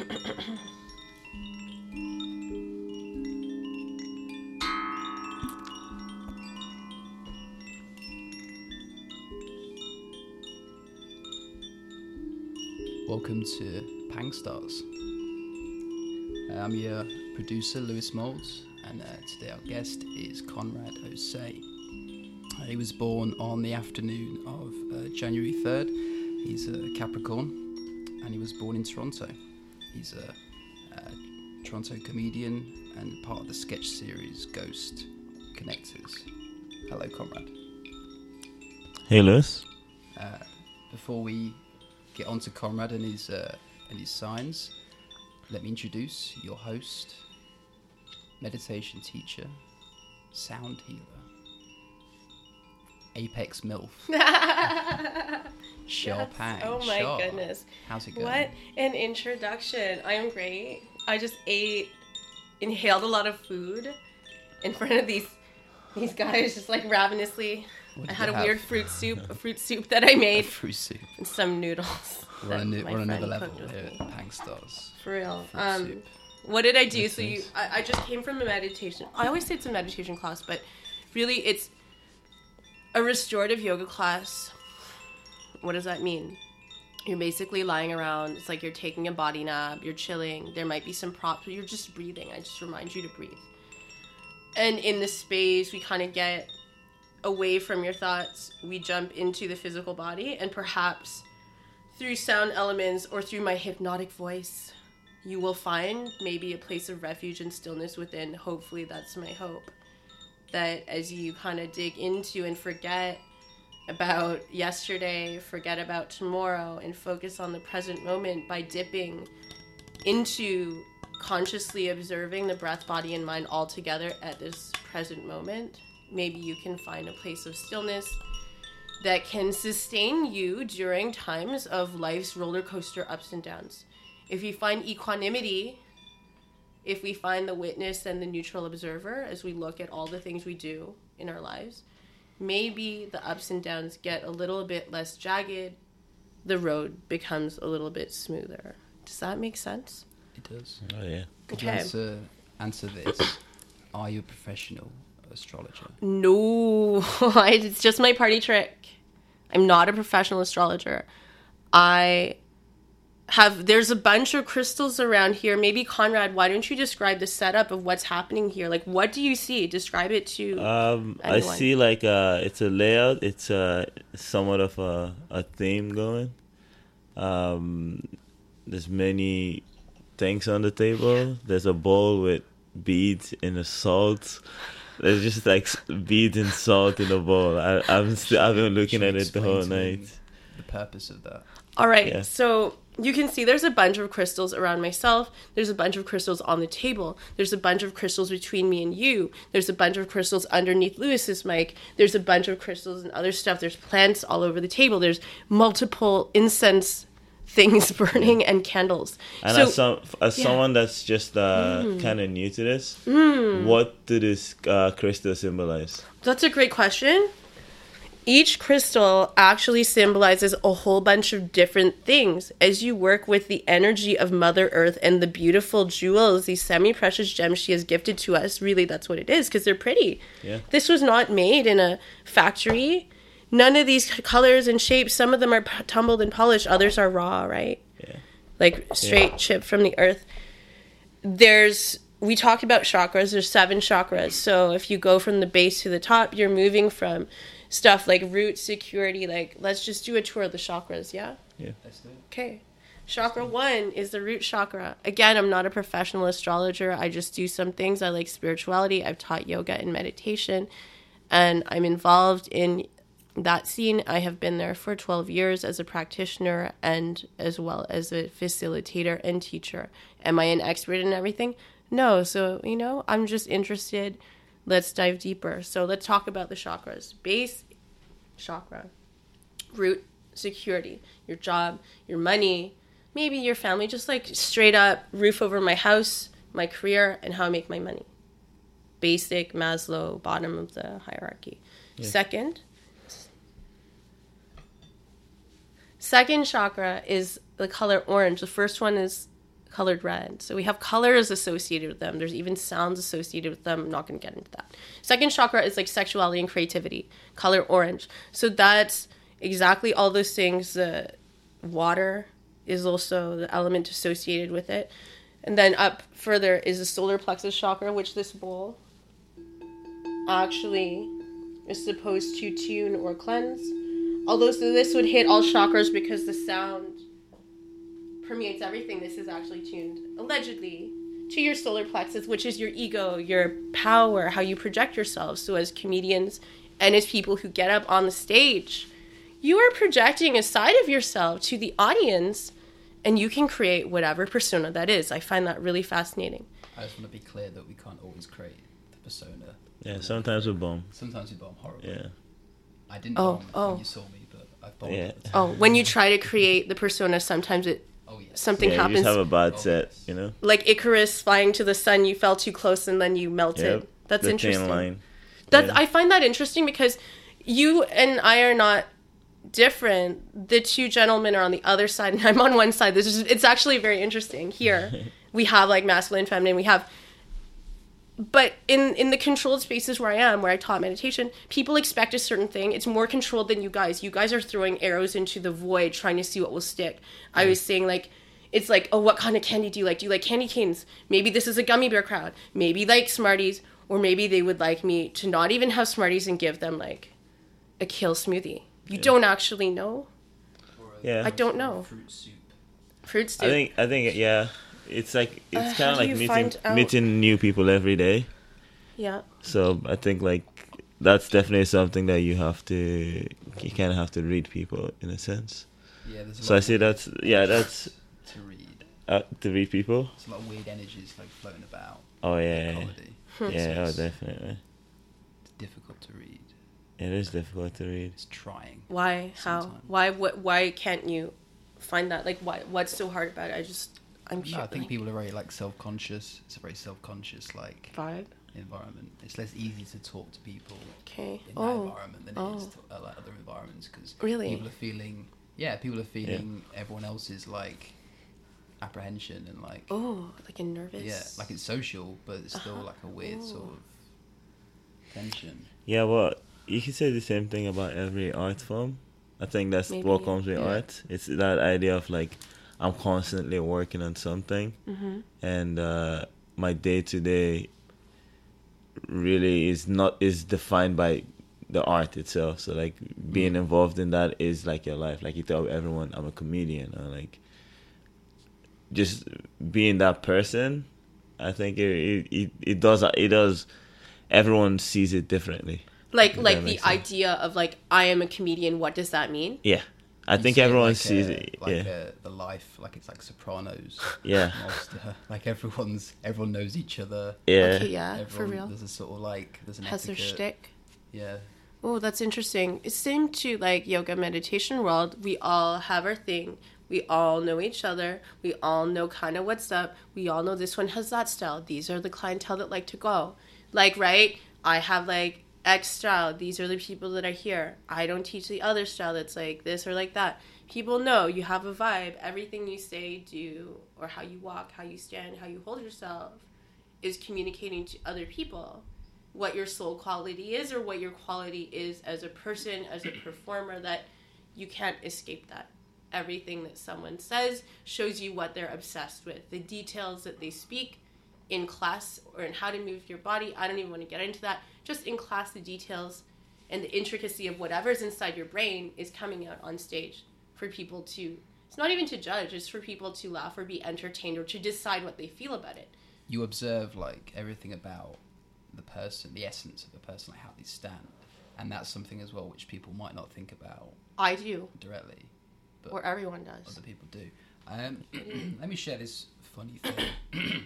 Welcome to Pang Stars. Uh, I'm your producer, Lewis Molds, and uh, today our guest is Conrad Osei. Uh, he was born on the afternoon of uh, January 3rd. He's a Capricorn, and he was born in Toronto. He's a, a Toronto comedian and part of the sketch series Ghost Connectors. Hello, Conrad. Hey, Lewis. Uh, before we get on to Conrad and his uh, and his signs, let me introduce your host, meditation teacher, sound healer, apex milf, Shell Yes. Pang. Oh my goodness. How's it going? What an introduction. I am great. I just ate, inhaled a lot of food in front of these these guys, just like ravenously. I had a have? weird fruit soup, a fruit soup that I made, Fruit soup. and some noodles. We're on, new, we're on another level here at Pang Stars. For real. Fruit Um, soup. what did I do? Makes so you. I, I just came from a meditation. I always say it's a meditation class, but really it's a restorative yoga class. What does that mean? You're basically lying around. It's like you're taking a body nap. You're chilling. There might be some props, but you're just breathing. I just remind you to breathe. And in the space, we kind of get away from your thoughts. We jump into the physical body, and perhaps through sound elements or through my hypnotic voice, you will find maybe a place of refuge and stillness within. Hopefully, that's my hope. That as you kind of dig into and forget about yesterday, forget about tomorrow, and focus on the present moment by dipping into consciously observing the breath, body, and mind all together at this present moment, maybe you can find a place of stillness that can sustain you during times of life's roller coaster ups and downs. If you find equanimity, if we find the witness and the neutral observer as we look at all the things we do in our lives, maybe the ups and downs get a little bit less jagged, the road becomes a little bit smoother. Does that make sense? It does. Oh yeah. Could you Okay. answer, answer this? Are you a professional astrologer? No, it's just my party trick. I'm not a professional astrologer. I have there's a bunch of crystals around here. Maybe Conrad, why don't you describe the setup of what's happening here? Like what do you see? Describe it to Um, I see like uh, it's a layout. It's uh, somewhat of a a theme going. Um, there's many things on the table. There's a bowl with beads and a salt. There's just like beads and salt in a bowl. I, I'm st- I've been looking at it the whole explain to me night. The purpose of that. All right. Yeah. So you can see there's a bunch of crystals around myself. There's a bunch of crystals on the table. There's a bunch of crystals between me and you. There's a bunch of crystals underneath Lewis's mic. There's a bunch of crystals and other stuff. There's plants all over the table. There's multiple incense things burning and candles. And so as, some, as yeah. someone that's just uh, Mm. kind of new to this, what do this uh, crystal symbolize? That's a great question. Each crystal actually symbolizes a whole bunch of different things as you work with the energy of Mother Earth and the beautiful jewels, these semi precious gems she has gifted to us. Really, that's what it is because they're pretty. Yeah. This was not made in a factory. None of these colors and shapes, some of them are p- tumbled and polished, others are raw, right? Yeah. Like straight chip from the earth. There's we talked about chakras. There's seven chakras. So if you go from the base to the top, you're moving from stuff like root security. Like let's just do a tour of the chakras. Yeah. Let's do. Okay. Chakra one is the root chakra. Again, I'm not a professional astrologer. I just do some things. I like spirituality. I've taught yoga and meditation, and I'm involved in that scene. I have been there for 12 years as a practitioner and as well as a facilitator and teacher. Am I an expert in everything? No. So, you know, I'm just interested. Let's dive deeper. So, let's talk about the chakras. Base chakra root security, your job, your money, maybe your family, just like straight up roof over my house, my career, and how I make my money. Basic Maslow, bottom of the hierarchy. Second, second chakra is the color orange. The first one is colored red. So we have colors associated with them. There's even sounds associated with them. I'm not going to get into that. Second chakra is like sexuality and creativity, color orange. So that's exactly all those things. The water is also the element associated with it. And then up further is the solar plexus chakra, which this bowl actually is supposed to tune or cleanse. Although so this would hit all chakras because the sound permeates everything. This is actually tuned allegedly to your solar plexus, which is your ego, your power, how you project yourself. So as comedians and as people who get up on the stage, you are projecting a side of yourself to the audience and you can create whatever persona that is. I find that really fascinating. I just want to be clear that we can't always create the persona. Yeah, sometimes we bomb. Sometimes we bomb horribly. Yeah. I didn't Oh, bomb oh. when you saw me, but I bombed. Yeah. at the oh, time. Oh, when you try to create the persona, sometimes it Oh yes. something yeah, you happens. just have a bad set, you know? like Icarus flying to the sun, you fell too close and then you melted. Yep. That's the interesting. Thin line. That's Yeah. I find that interesting because you and I are not different. The two gentlemen are on the other side, and I'm on one side. This is it's actually very interesting. Here we have like masculine, feminine. We have, but in in the controlled spaces where I am, where I taught meditation, people expect a certain thing. It's more controlled than you guys. You guys are throwing arrows into the void, trying to see what will stick. I was saying like. It's like, oh, what kind of candy do you like? Do you like candy canes? Maybe this is a gummy bear crowd. Maybe like Smarties, or maybe they would like me to not even have Smarties and give them like a kill smoothie. You don't actually know. Yeah. I don't know. Fruit soup. Fruit stew. I think I think yeah, it's like it's Uh, kind of like meeting meeting new people every day. yeah. So I think like that's definitely something that you have to you kind of have to read people in a sense. Yeah, a So I see of that's yeah that's to read. uh, to read people. There's a lot of weird energies like floating about. Oh in yeah, yeah, comedy. yeah, So oh definitely. it's difficult to read. It is difficult to read. It's trying. Why? How? Why? What? Why can't you find that? Like, why? What's so hard about it? I just, I'm No. I think people are very like self-conscious. It's a very self-conscious like vibe. environment. It's less easy to talk to people Okay. in that Oh, environment than it Oh. is to uh, like other environments because Really? people are feeling yeah people are feeling everyone else's like apprehension and like oh, like a nervous. yeah like it's social but it's still Uh-huh. like a weird sort of tension. Yeah, well, you can say the same thing about every art form. I think that's what comes with yeah. art. It's that idea of like I'm constantly working on something, Mm-hmm. and uh, my day to day really is not is defined by the art itself. So like being involved in that is like your life. Like you tell everyone I'm a comedian or like just being that person. I think it it, it, it does it does. Everyone sees it differently. Like, like the sense. idea of like I am a comedian. What does that mean? Yeah, I think everyone like sees a- it. like yeah, uh, the life like it's like Sopranos. Yeah. monster. Like everyone's everyone knows each other. yeah, Okay, yeah, for real. There's a sort of like there's an Has their etiquette. shtick. Yeah. Oh, that's interesting. It seemed to like yoga meditation world. We all have our thing. We all know each other. We all know kind of what's up. We all know this one has that style. These are the clientele that like to go. Like, right? I have like X style. These are the people that are here. I don't teach the other style that's like this or like that. People know you have a vibe. Everything you say, do, or how you walk, how you stand, how you hold yourself is communicating to other people what your soul quality is or what your quality is as a person, as a performer, that you can't escape that. Everything that someone says shows you what they're obsessed with. The details that they speak in class or in how to move your body. I don't even want to get into that. Just in class, the details and the intricacy of whatever's inside your brain is coming out on stage for people to. It's not even to judge, it's for people to laugh or be entertained or to decide what they feel about it. You observe like everything about the person, the essence of the person, like how they stand, and that's something as well which people might not think about I do, directly, but or everyone does. other people do. Um, let me share this funny thing.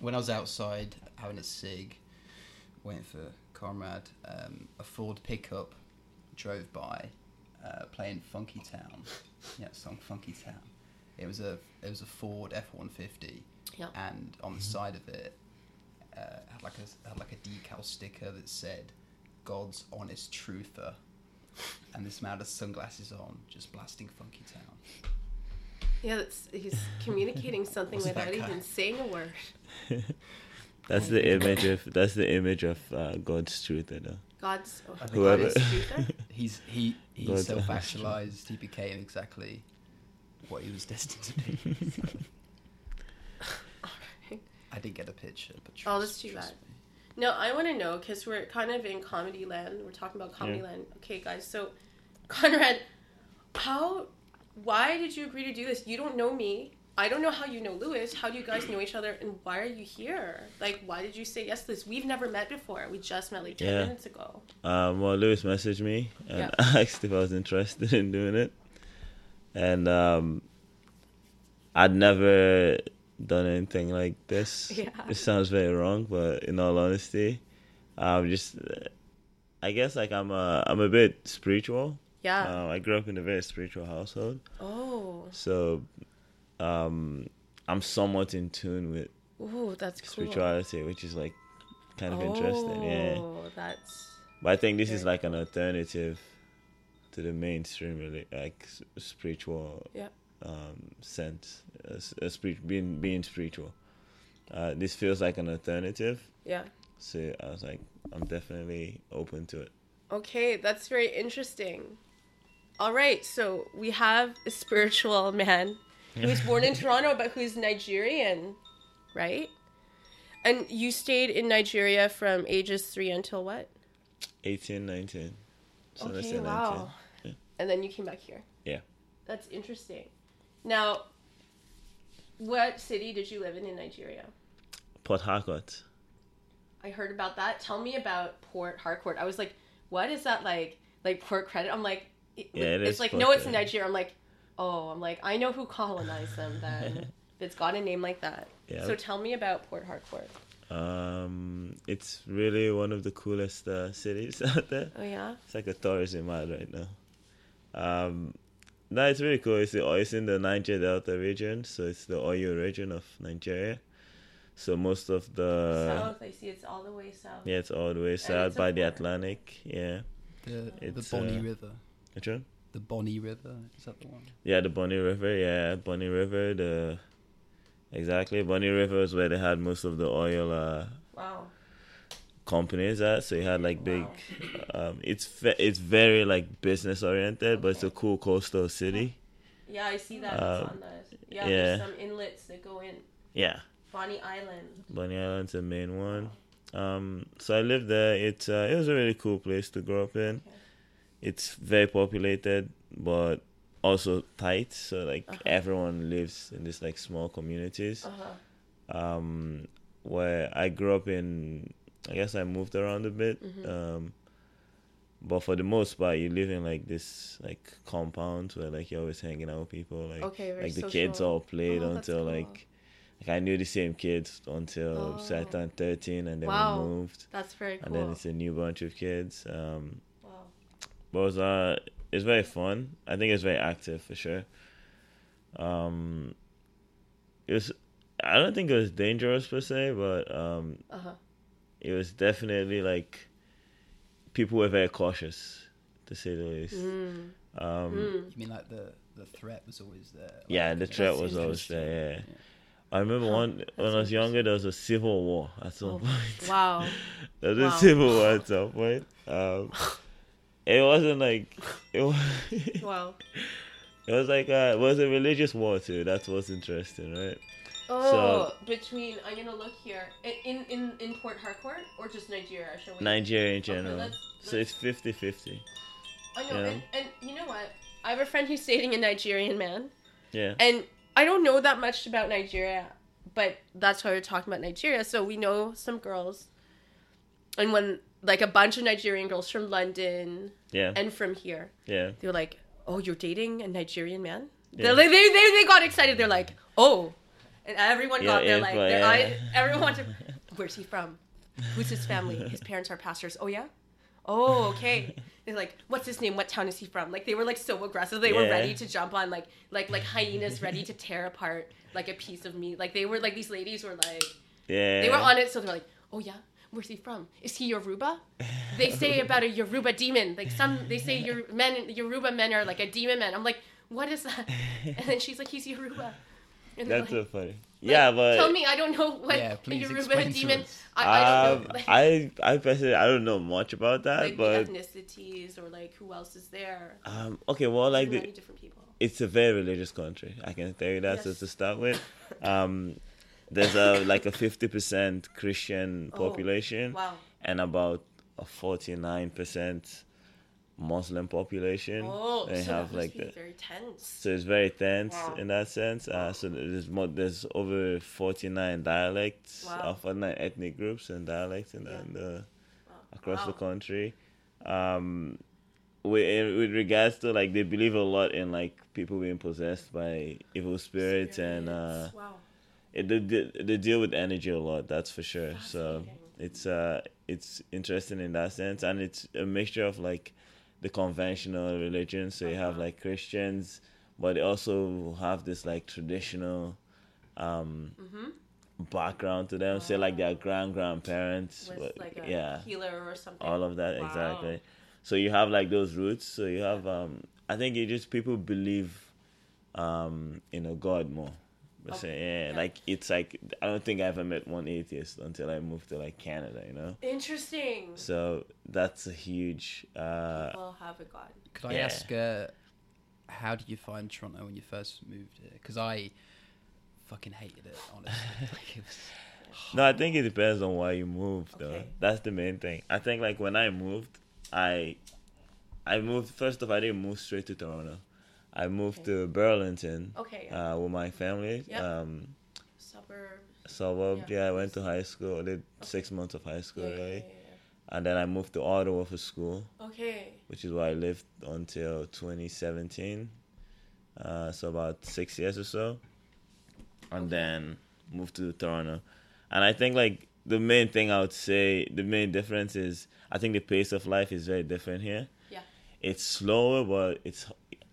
When I was outside having a cig, waiting for Conrad, um, a Ford pickup drove by, uh, playing Funky Town. Yeah, song Funky Town. It was a it was a Ford F one fifty, Yeah. and on the side of it uh, had like a had like a decal sticker that said "God's honest truther," and this man had sunglasses on, just blasting Funky Town. Yeah, that's, he's communicating something Wasn't that without even saying a word. That's the image of that's the image of uh, God's truth. You know? God's oh, I Whoever- God's truth? He's he he God's self-actualized. He became exactly what he was destined to be. So, I didn't get a picture, but trust, Oh, that's too bad. me. No, I want to know because we're kind of in comedy land. We're talking about comedy Yeah. land. Okay, guys. So, Conrad, how, why did you agree to do this? You don't know me. I don't know how you know Lewis. How do you guys know each other? And why are you here? Like, why did you say yes to this? We've never met before. We just met like 10 Yeah. minutes ago. Um, well, Lewis messaged me and Yeah. asked if I was interested in doing it, and um, I'd never done anything like this. Yeah. It sounds very wrong, but in all honesty, I'm just, I guess like I'm a I'm a bit spiritual. Yeah. Um, I grew up in a very spiritual household, oh. so um, I'm somewhat in tune with Ooh, that's cool. spirituality, which is like kind of interesting. Yeah. Oh, that's. But I think this is like an alternative to the mainstream, really, like spiritual Yeah. um, sense, uh, s- uh, spirit, being being spiritual. Uh, this feels like an alternative, Yeah. so I was like, I'm definitely open to it. Okay, that's very interesting. All right, so we have a spiritual man who's born in Toronto but who's Nigerian, right? And you stayed in Nigeria from ages three until what? 18, 19. So okay, say 19. wow. Yeah. And then you came back here. Yeah. That's interesting. Now, what city did you live in in Nigeria? Port Harcourt. I heard about that. Tell me about Port Harcourt. I was like, what is that like? Like Port Credit? I'm like, it- Yeah, it it's is like no, it's. Nigeria. I'm like, oh, I'm like, I know who colonized them. Then if it's got a name like that. Yeah. So tell me about Port Harcourt. Um, it's really one of the coolest uh, cities out there. Oh yeah. It's like a tourism ad right now. Um, no, it's really cool. It's, the, it's in the Niger Delta region, so it's the Oyo region of Nigeria. So most of the south. I see it's all the way south. Yeah, it's all the way south by the. Atlantic. Yeah, The the It's, Bonny uh, River. Which one? The Bonnie River is that the one? Yeah, the Bonny River. Yeah, Bonny River. The exactly Bonny River is where they had most of the oil uh, Wow. companies at. So you had like big. Um, it's ve- it's very like business oriented, but it's a cool coastal city. Yeah, I see that. Uh, it's on the. Yeah, yeah. there's some inlets that go in. Yeah. Bonny Island. Bonny Island's the main one. Um, so I lived there. It uh, it was a really cool place to grow up in. Okay. It's very populated, but also tight. So like Uh-huh. everyone lives in these like small communities. Uh huh. Um, where I grew up in, I guess I moved around a bit. Mhm. Um, but for the most part, you live in like this like compound where like you're always hanging out with people. Like Okay, like the kids all played Oh, until cool. like like I knew the same kids until so I Oh. turned thirteen and then Wow. we moved That's very cool. and then it's a new bunch of kids. Um. But it was uh it's very fun. I think it's very active for sure. Um, it was I don't think it was dangerous per se, but um, Uh huh. it was definitely like people were very cautious to say the least. Mm. Um, Mm. You mean like the the threat was always there? like, Yeah, the threat was always there. Yeah. Yeah. I remember Huh, one when I was younger. There was a civil war at some Oh, point. Wow. there was a civil war at some point. Um, it wasn't like it was. Wow. it was like uh, it was a religious war too. That's what's interesting, right? Oh, between I'm gonna look here in in in Port Harcourt or just Nigeria. Shall we? Nigeria in Okay, general. let's- so it's 50-50. I know, yeah. and, and you know what? I have a friend who's dating a Nigerian man, Yeah. and I don't know that much about Nigeria, but that's why we're talking about Nigeria. So we know some girls, and when like a bunch of Nigerian girls from London Yeah. and from here, Yeah. they were like, "Oh, you're dating a Nigerian man?" Yeah. Like, they, they they got excited. They're like, "Oh," and everyone Yeah, got their like, their eye, everyone wanted. Where's he from? Who's his family? His parents are pastors. Oh yeah. Oh okay. They're like, what's his name? What town is he from? Like they were like so aggressive. They were ready to jump on like like like hyenas ready to tear apart like a piece of meat. Like they were like these ladies were like Yeah. they were on it. So they're like, oh yeah. Where's he from? Is he Yoruba? They say about a Yoruba demon. Like some, they say your men, Yoruba men are like a demon man. I'm like, what is that? And then she's like, he's Yoruba. And That's like, so funny. like, yeah, but tell me, I don't know what Yeah, Yoruba explain demon. I, I um, don't know. Like, I I personally I don't know much about that, like but ethnicities or like who else is there. um, okay, well, like There the, different people. it's a very religious country. I can tell you that. So to start with, um, there's a like a fifty percent Christian Oh, population Wow. and about a forty nine percent Muslim population. Oh, they so have that like the very tense. so it's very tense Wow. in that sense. Uh, so there's more, there's over forty nine dialects Wow. of nine ethnic groups and dialects in, Yeah. the Wow. across the country. Um, with with regards to like they believe a lot in like people being possessed by evil spirits, and uh. It, they, they deal with energy a lot. That's for sure. So it's uh it's interesting in that sense, and it's a mixture of like the conventional religion. So you have Uh-huh. like Christians, but they also have this like traditional um Mm-hmm. background to them. Say like their grand grandparents, like a yeah healer or something. all of that Wow. exactly so you have like those roots so you have um i think it just people believe um in a god more but Okay, say, yeah, yeah. like it's like i don't think i ever met one atheist until i moved to like canada you know Interesting. so that's a huge uh People have a god. Could I Yeah. ask, uh, how did you find Toronto when you first moved here? Because I fucking hated it, honestly. like, it was no i think it depends on why you moved though Okay. that's the main thing i think like when i moved i i moved first off i didn't move straight to toronto i moved Okay. to burlington Okay. Yeah. uh, with my family. Yep. Um, Suburb. suburb. Yeah. Yeah. I went to high school. I did six months of high school, Yeah, yeah, right? yeah, And then I moved to Ottawa for school. Okay. which is where I lived until 2017. Uh, so about six years or so. And Okay. then moved to Toronto. And I think like the main thing I would say, the main difference is I think the pace of life is very different here. Yeah. It's slower, but it's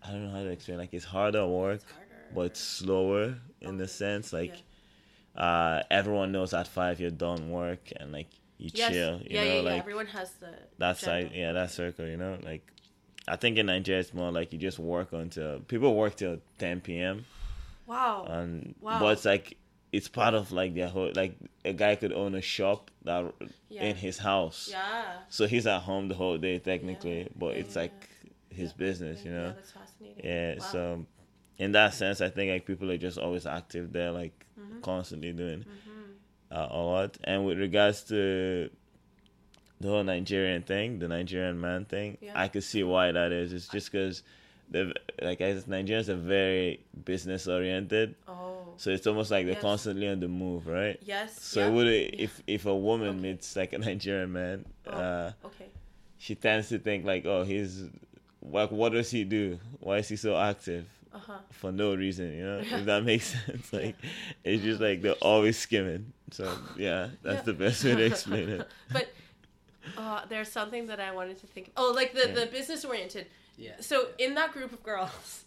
I don't know how to explain. Like it's harder work, It's harder. but it's slower in the sense like Yeah. uh, everyone knows at five you're done work and like you Yes. chill. You yeah, know, yeah, yeah. Everyone has the. that side, yeah, that circle. You know, like I think in Nigeria it's more like you just work until people work till 10 p.m. Wow. and Wow. but it's like it's part of like their whole like a guy could own a shop that Yeah. in his house, yeah. so he's at home the whole day technically, Yeah. but Yeah, it's like his business, you know. Fascinating. Yeah, Wow. so in that sense, I think like people are just always active there, like Mhm. constantly doing Mhm. uh, a lot. And with regards to the whole Nigerian thing, the Nigerian man thing, Yeah. I could see why that is. It's just because the like said, Nigerians are very business oriented, Oh. so it's almost like they're Yes. constantly on the move, right? Yes. So yeah. it would Yeah. if if a woman Okay. meets like a Nigerian man, Oh. uh, Okay. she tends to think like, oh, he's like, what does he do? Why is he so active? Uh huh. for no reason, you know, if that makes sense. Like, it's just like they're always skimming. So, yeah, that's Yeah. the best way to explain it. but uh, there's something that I wanted to think. Oh, like the Yeah. the business oriented. yeah. So in that group of girls,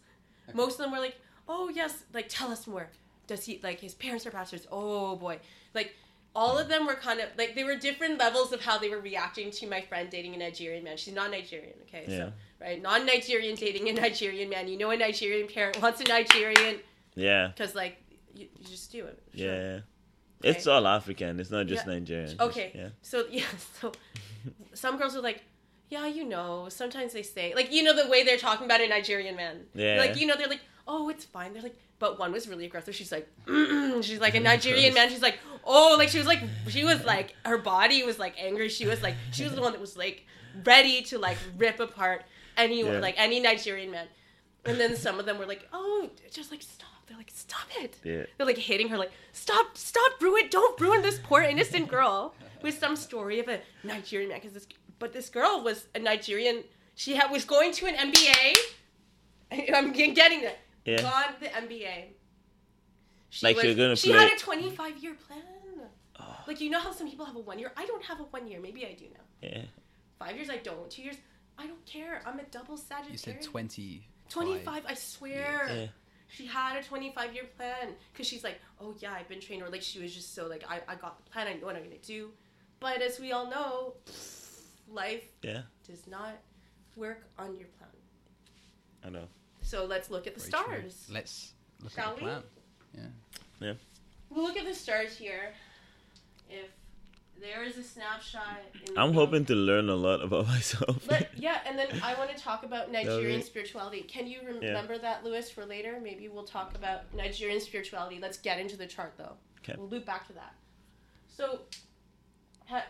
most of them were like, "Oh yes, like tell us more." Does he like his parents are pastors? Oh boy, like all of them were kind of like they were different levels of how they were reacting to my friend dating a Nigerian man. She's not Nigerian, okay? Yeah. So right, non-Nigerian dating a Nigerian man. You know, a Nigerian parent wants a Nigerian Yeah, because like you, you just do it. Sure. yeah. yeah. It's all African. It's not just Yeah. Nigerian. Okay. yeah. So yeah, so some girls are like, yeah, you know. Sometimes they say like you know the way they're talking about a Nigerian man. Yeah. Like you know they're like, oh, it's fine. They're like, but one was really aggressive. She's like, she's like a Nigerian man. She's like, oh, like she was like she was like her body was like angry. She was like she was the one that was like ready to like rip apart anyone Yeah. like any Nigerian man. And then some of them were like, oh, just like stop. They're like, stop it. Yeah. They're like hitting her, like, stop, stop, ruin, don't ruin this poor innocent girl with some story of a Nigerian man. Because this, but this girl was a Nigerian. She had was going to an MBA. I'm getting it. Yeah. Gone the MBA. She Like was gonna She play- had a 25 year plan. Oh. Like you know how some people have a one year. I don't have a one year. Maybe I do now. Yeah. Five years I don't. Two years I don't care. I'm a double Sagittarius. You said 20. 25 i swear Yeah. she had a 25 year plan because she's like oh yeah i've been trained or like she was just so like I, I got the plan i know what i'm gonna do but as we all know life Yeah. does not work on your plan I know. So let's look at the Very true. stars. Let's look Shall at the we? Yeah. Yeah. We'll look at the stars here. If there is a snapshot. I'm hoping to learn a lot about myself. Let, yeah, and then I want to talk about Nigerian spirituality. Can you remember that, Lewis, for later? Maybe we'll talk about Nigerian spirituality. Let's get into the chart, though. Okay. We'll loop back to that. So, ha,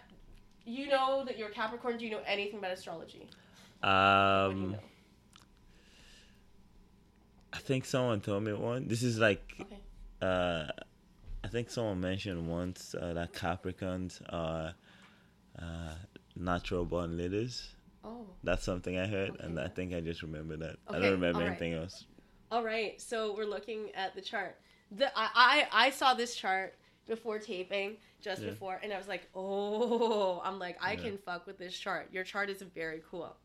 you know that you're Capricorn. Do you know anything about astrology? You um, know? I think someone told me one. This is like, Okay. uh, I think someone mentioned once uh, that Capricorns are uh, natural born leaders. Oh. That's something I heard, and I think I just remember that. I don't remember alright. anything else. All right, so we're looking at the chart. The I I, I saw this chart before taping, just Yeah. before, and I was like, oh, I'm like, I Yeah. can fuck with this chart. Your chart is very cool.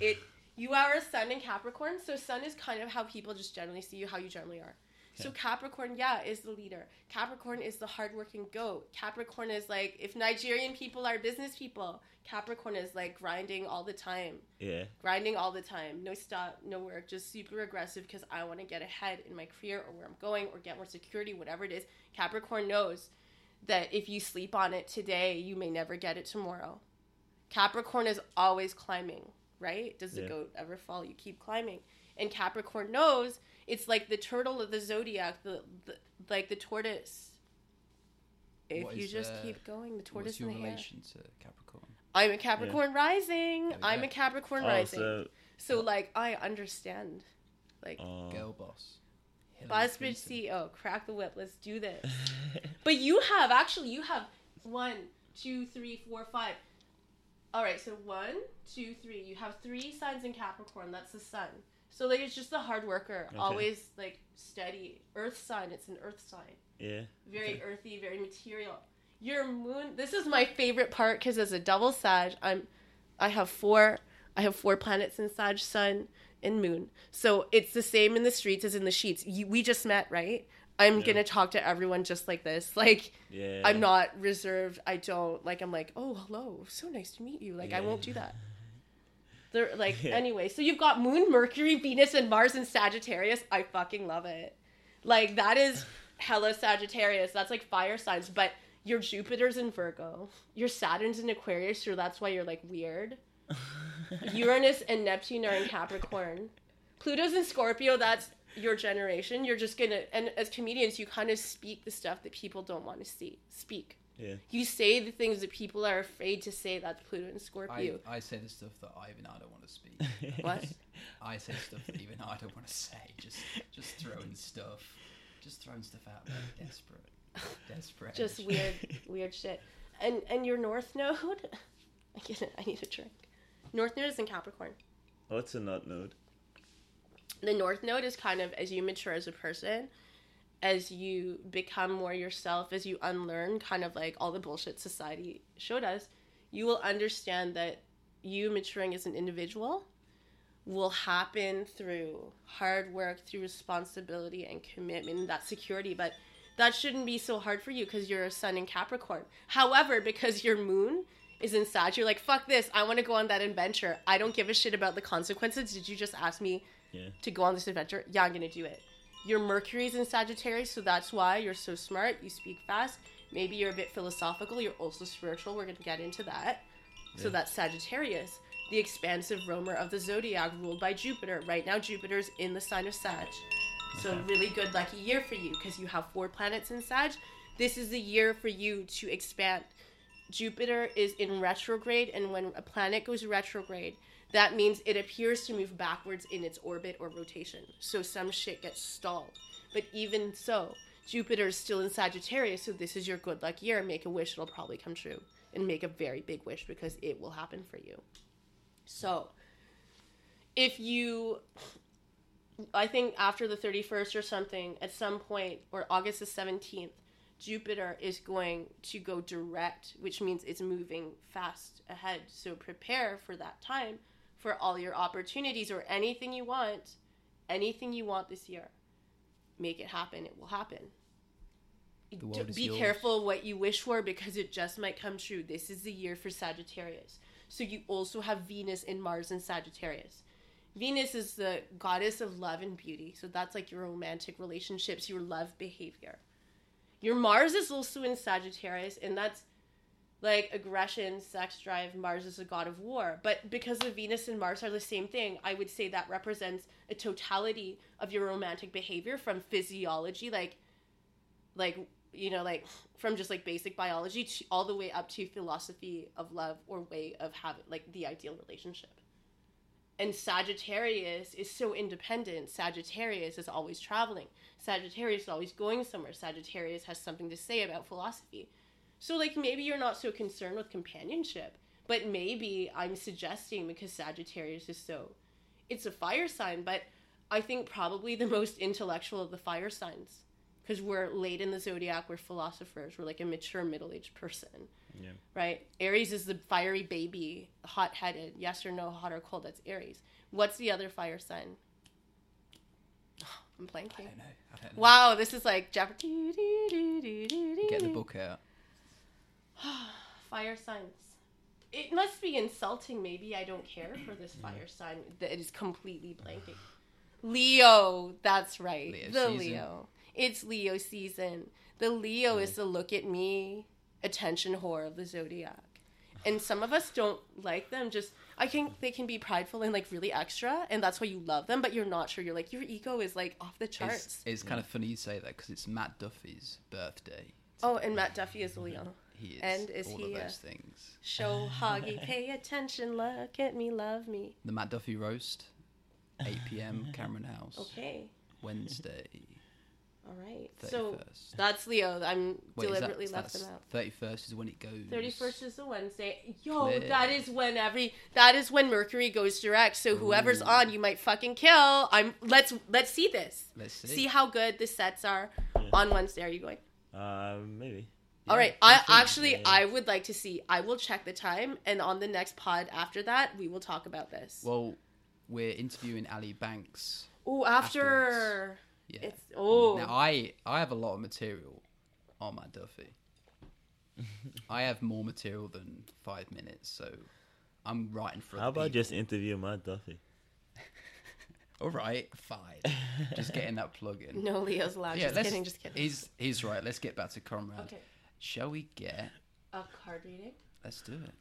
It you are a Sun in Capricorn, so Sun is kind of how people just generally see you, how you generally are. So Capricorn, yeah, is the leader. Capricorn is the hardworking goat. Capricorn is like if Nigerian people are business people, Capricorn is like grinding all the time Yeah, grinding all the time, no stop, no work, just super aggressive because I want to get ahead in my career or where I'm going or get more security, whatever it is. Capricorn knows that if you sleep on it today, you may never get it tomorrow. Capricorn is always climbing, right? Does the Yeah. goat ever fall? You keep climbing. And Capricorn knows it's like the turtle of the zodiac, the, the like the tortoise. If What you just uh, keep going, the tortoise What's your in the hare. relation to Capricorn? I'm a Capricorn rising. I'm go. a Capricorn Oh, rising. so So like I understand. Like oh. Girl boss. Hillary Buzzbridge Clinton. CEO, crack the whip, let's do this. but you have actually you have one, two, three, four, five. Alright, so one, two, three. You have three signs in Capricorn, that's the sun. So like it's just the hard worker, Okay. always like steady. Earth sign, it's an earth sign. yeah. Very Okay. earthy, very material. Your moon. This is my favorite part because as a double Sag, I'm, I have four. I have four planets in Sag, Sun, and Moon. So it's the same in the streets as in the sheets. You, we just met, right? I'm Yeah. gonna talk to everyone just like this. Like Yeah. I'm not reserved. I don't like. I'm like, oh, hello, so nice to meet you. Like I won't do that. They're like Yeah. anyway. So you've got Moon, Mercury, Venus, and Mars in Sagittarius. I fucking love it. Like that is hella Sagittarius. That's like fire signs. But your Jupiter's in Virgo. Your Saturn's in Aquarius. So that's why you're like weird. Uranus and Neptune are in Capricorn. Pluto's in Scorpio. That's your generation. You're just gonna and as comedians, you kind of speak the stuff that people don't want to see. Speak. Yeah. You say the things that people are afraid to say. That's Pluto and Scorpio. I, I say the stuff that I, even I don't want to speak. What? I say stuff that even I don't want to say. Just just throwing stuff. Just throwing stuff out there. Desperate. Desperate. just weird, weird shit. And and your North Node. I get it. I need a drink. North Node is in Capricorn. What's a nut node? The North Node is kind of as you mature as a person, as you become more yourself, as you unlearn kind of like all the bullshit society showed us, you will understand that you maturing as an individual will happen through hard work, through responsibility and commitment, and that security. But that shouldn't be so hard for you because you're a sun in Capricorn. However, because your moon is in Sag, you're like, fuck this, I want to go on that adventure. I don't give a shit about the consequences. Did you just ask me Yeah. to go on this adventure? Yeah, I'm gonna do it. Your Mercury's in Sagittarius, so that's why you're so smart. You speak fast. Maybe you're a bit philosophical. You're also spiritual. We're gonna get into that. So that's Sagittarius, the expansive roamer of the zodiac, ruled by Jupiter. Right now, Jupiter's in the sign of Sag. So really good lucky year for you because you have four planets in Sag. This is the year for you to expand. Jupiter is in retrograde, and when a planet goes retrograde, that means it appears to move backwards in its orbit or rotation. So some shit gets stalled. But even so, Jupiter is still in Sagittarius, so this is your good luck year. Make a wish, it'll probably come true. And make a very big wish because it will happen for you. So, if you I think after the 31st or something, at some point, or August the 17th, Jupiter is going to go direct, which means it's moving fast ahead. So prepare for that time for all your opportunities or anything you want, anything you want this year. Make it happen. It will happen. Be yours. careful what you wish for because it just might come true. This is the year for Sagittarius. So you also have Venus and Mars in Sagittarius. Venus is the goddess of love and beauty. So that's like your romantic relationships, your love behavior. Your Mars is also in Sagittarius, and that's like aggression, sex drive. Mars is a god of war. But because the Venus and Mars are the same thing, I would say that represents a totality of your romantic behavior from physiology, like, like you know, like from just like basic biology to all the way up to philosophy of love or way of having like the ideal relationship. And Sagittarius is so independent. Sagittarius is always traveling. Sagittarius is always going somewhere. Sagittarius has something to say about philosophy. So, like, maybe you're not so concerned with companionship, but maybe I'm suggesting because Sagittarius is so. It's a fire sign, but I think probably the most intellectual of the fire signs because we're late in the zodiac, we're philosophers, we're like a mature middle aged person. Yeah. Right? Aries is the fiery baby, hot headed. Yes or no, hot or cold, that's Aries. What's the other fire sign? I'm blanking. I don't know. I don't know. Wow, this is like Jeopardy. Get the book out. Fire signs. It must be insulting. Maybe I don't care for this fire sign that it is completely blanking. Leo, that's right. Leo the season. Leo. It's Leo season. The Leo is the look at me attention whore of the zodiac. And some of us don't like them. Just I think they can be prideful and like really extra, and that's why you love them. But you're not sure. You're like your ego is like off the charts. It's, it's kind of funny you say that because it's Matt Duffy's birthday. oh, and Matt Duffy is a Leo. He is And is all he, of those things. Show Hoggy, pay attention, look at me, love me. The Matt Duffy roast, 8 p.m. Cameron House, Okay, Wednesday, all right. So 31st. that's Leo. I'm Wait, is that- deliberately left that's them out. 31st is when it goes. Thirty first is a Wednesday. Yo, Clear. that is when every that is when Mercury goes direct. So whoever's Ooh. on, you might fucking kill. I'm let's let's see this. Let's see. See how good the sets are on Wednesday. Are you going? Uh, maybe. All Yeah, right. I I actually yeah. I would like to see. I will check the time, and on the next pod after that, we will talk about this. Well, we're interviewing Ali Banks. oh, after afterwards. Yeah. it's oh Now I I have a lot of material on Matt Duffy. I have more material than five minutes, so I'm right writing for. How about people. just interview Matt Duffy? All right, fine. just getting that plug in. no Leo's allowed. yeah, just let's, kidding. Just kidding. He's he's right. Let's get back to Conrad. Okay. Shall we get? A card reading. Let's do it.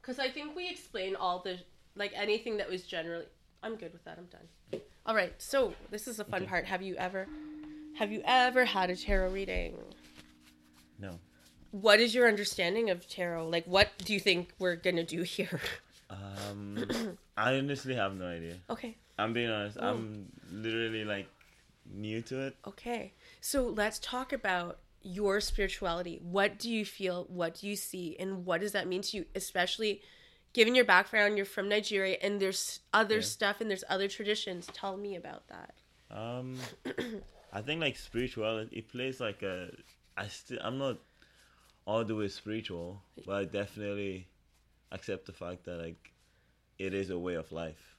Because I think we explain all the like anything that was generally. I'm good with that. I'm done. All right. So this is a fun part. Have you ever, have you ever had a tarot reading? No. What is your understanding of tarot? Like, what do you think we're gonna do here? Um, I honestly have no idea. okay. I'm being honest. Oh. I'm literally like new to it. Okay. So let's talk about your spirituality. What do you feel? What do you see? And what does that mean to you? Especially given your background, you're from Nigeria and there's other Yeah. stuff and there's other traditions. Tell me about that. Um, I think like spirituality, it plays like a. I still, I'm not all the way spiritual, but I definitely accept the fact that like it is a way of life.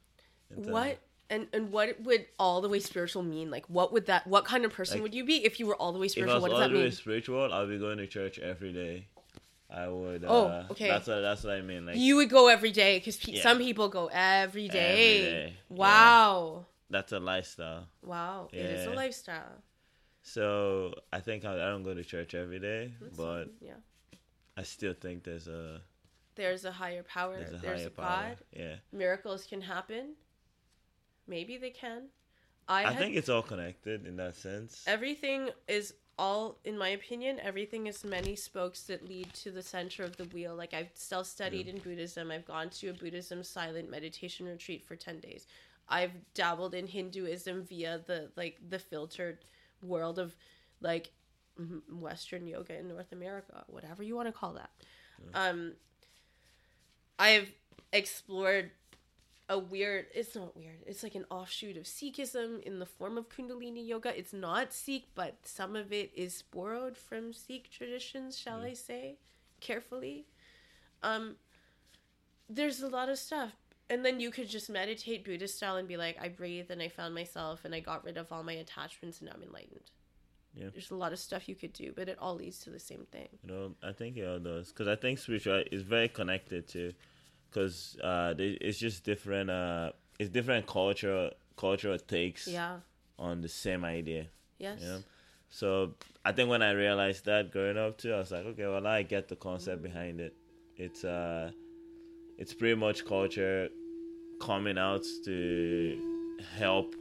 What and and what would all the way spiritual mean? Like what would that what kind of person Like, would you be if you were all the way spiritual? If I was What does all that the way spiritual, I'd be going to church every day. I would. Oh, uh, okay. That's what that's what I mean. Like You would go every day because pe- Yeah. some people go every day. day, yeah. Wow. that's a lifestyle. Wow. It is a lifestyle. So I think I, I don't go to church every day, That's but yeah. I still think there's a There's a higher power. there's a There's, higher a power. God. Yeah, Miracles can happen. Maybe they can. I, I had, think it's all connected in that sense. everything is all in my opinion everything is many spokes that lead to the center of the wheel. Like i've self studied in buddhism. I've gone to a buddhism silent meditation retreat for 10 days. I've dabbled in hinduism via the like the filtered world of like western yoga in north america whatever you want to call that. Um i've explored a weird it's not weird it's like an offshoot of sikhism in the form of kundalini yoga. It's not sikh but some of it is borrowed from sikh traditions shall i say carefully. Um there's a lot of stuff. And then you could just meditate buddhist style and be like i breathe and i found myself and i got rid of all my attachments and i'm enlightened. Yeah. there's a lot of stuff you could do but it all leads to the same thing. You know, I think it all does because I think spiritual is very connected to, because uh, they- it's just different. Uh, it's different culture cultural takes Yeah. on the same idea. Yes. You know? So I think when I realized that growing up too, I was like, okay, well I get the concept behind it. It's uh it's pretty much culture coming out to help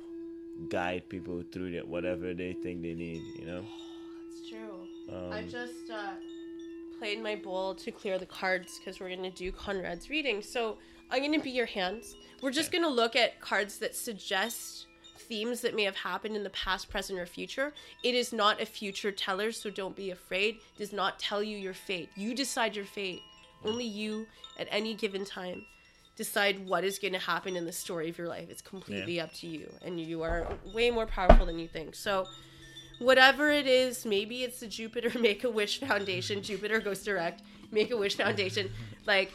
guide people through whatever they think they need, you know? It's true. Um, I just uh, played my bowl to clear the cards because we're going to do Conrad's reading. So I'm going to be your hands. We're just going to look at cards that suggest themes that may have happened in the past, present, or future. It is not a future teller, so don't be afraid. It does not tell you your fate. You decide your fate. Mm. Only you, at any given time, decide what is going to happen in the story of your life. It's completely Yeah. up to you, and you are way more powerful than you think. So whatever it is, maybe it's the Jupiter Make a Wish Foundation, Jupiter Goes Direct, Make a Wish Foundation. Like,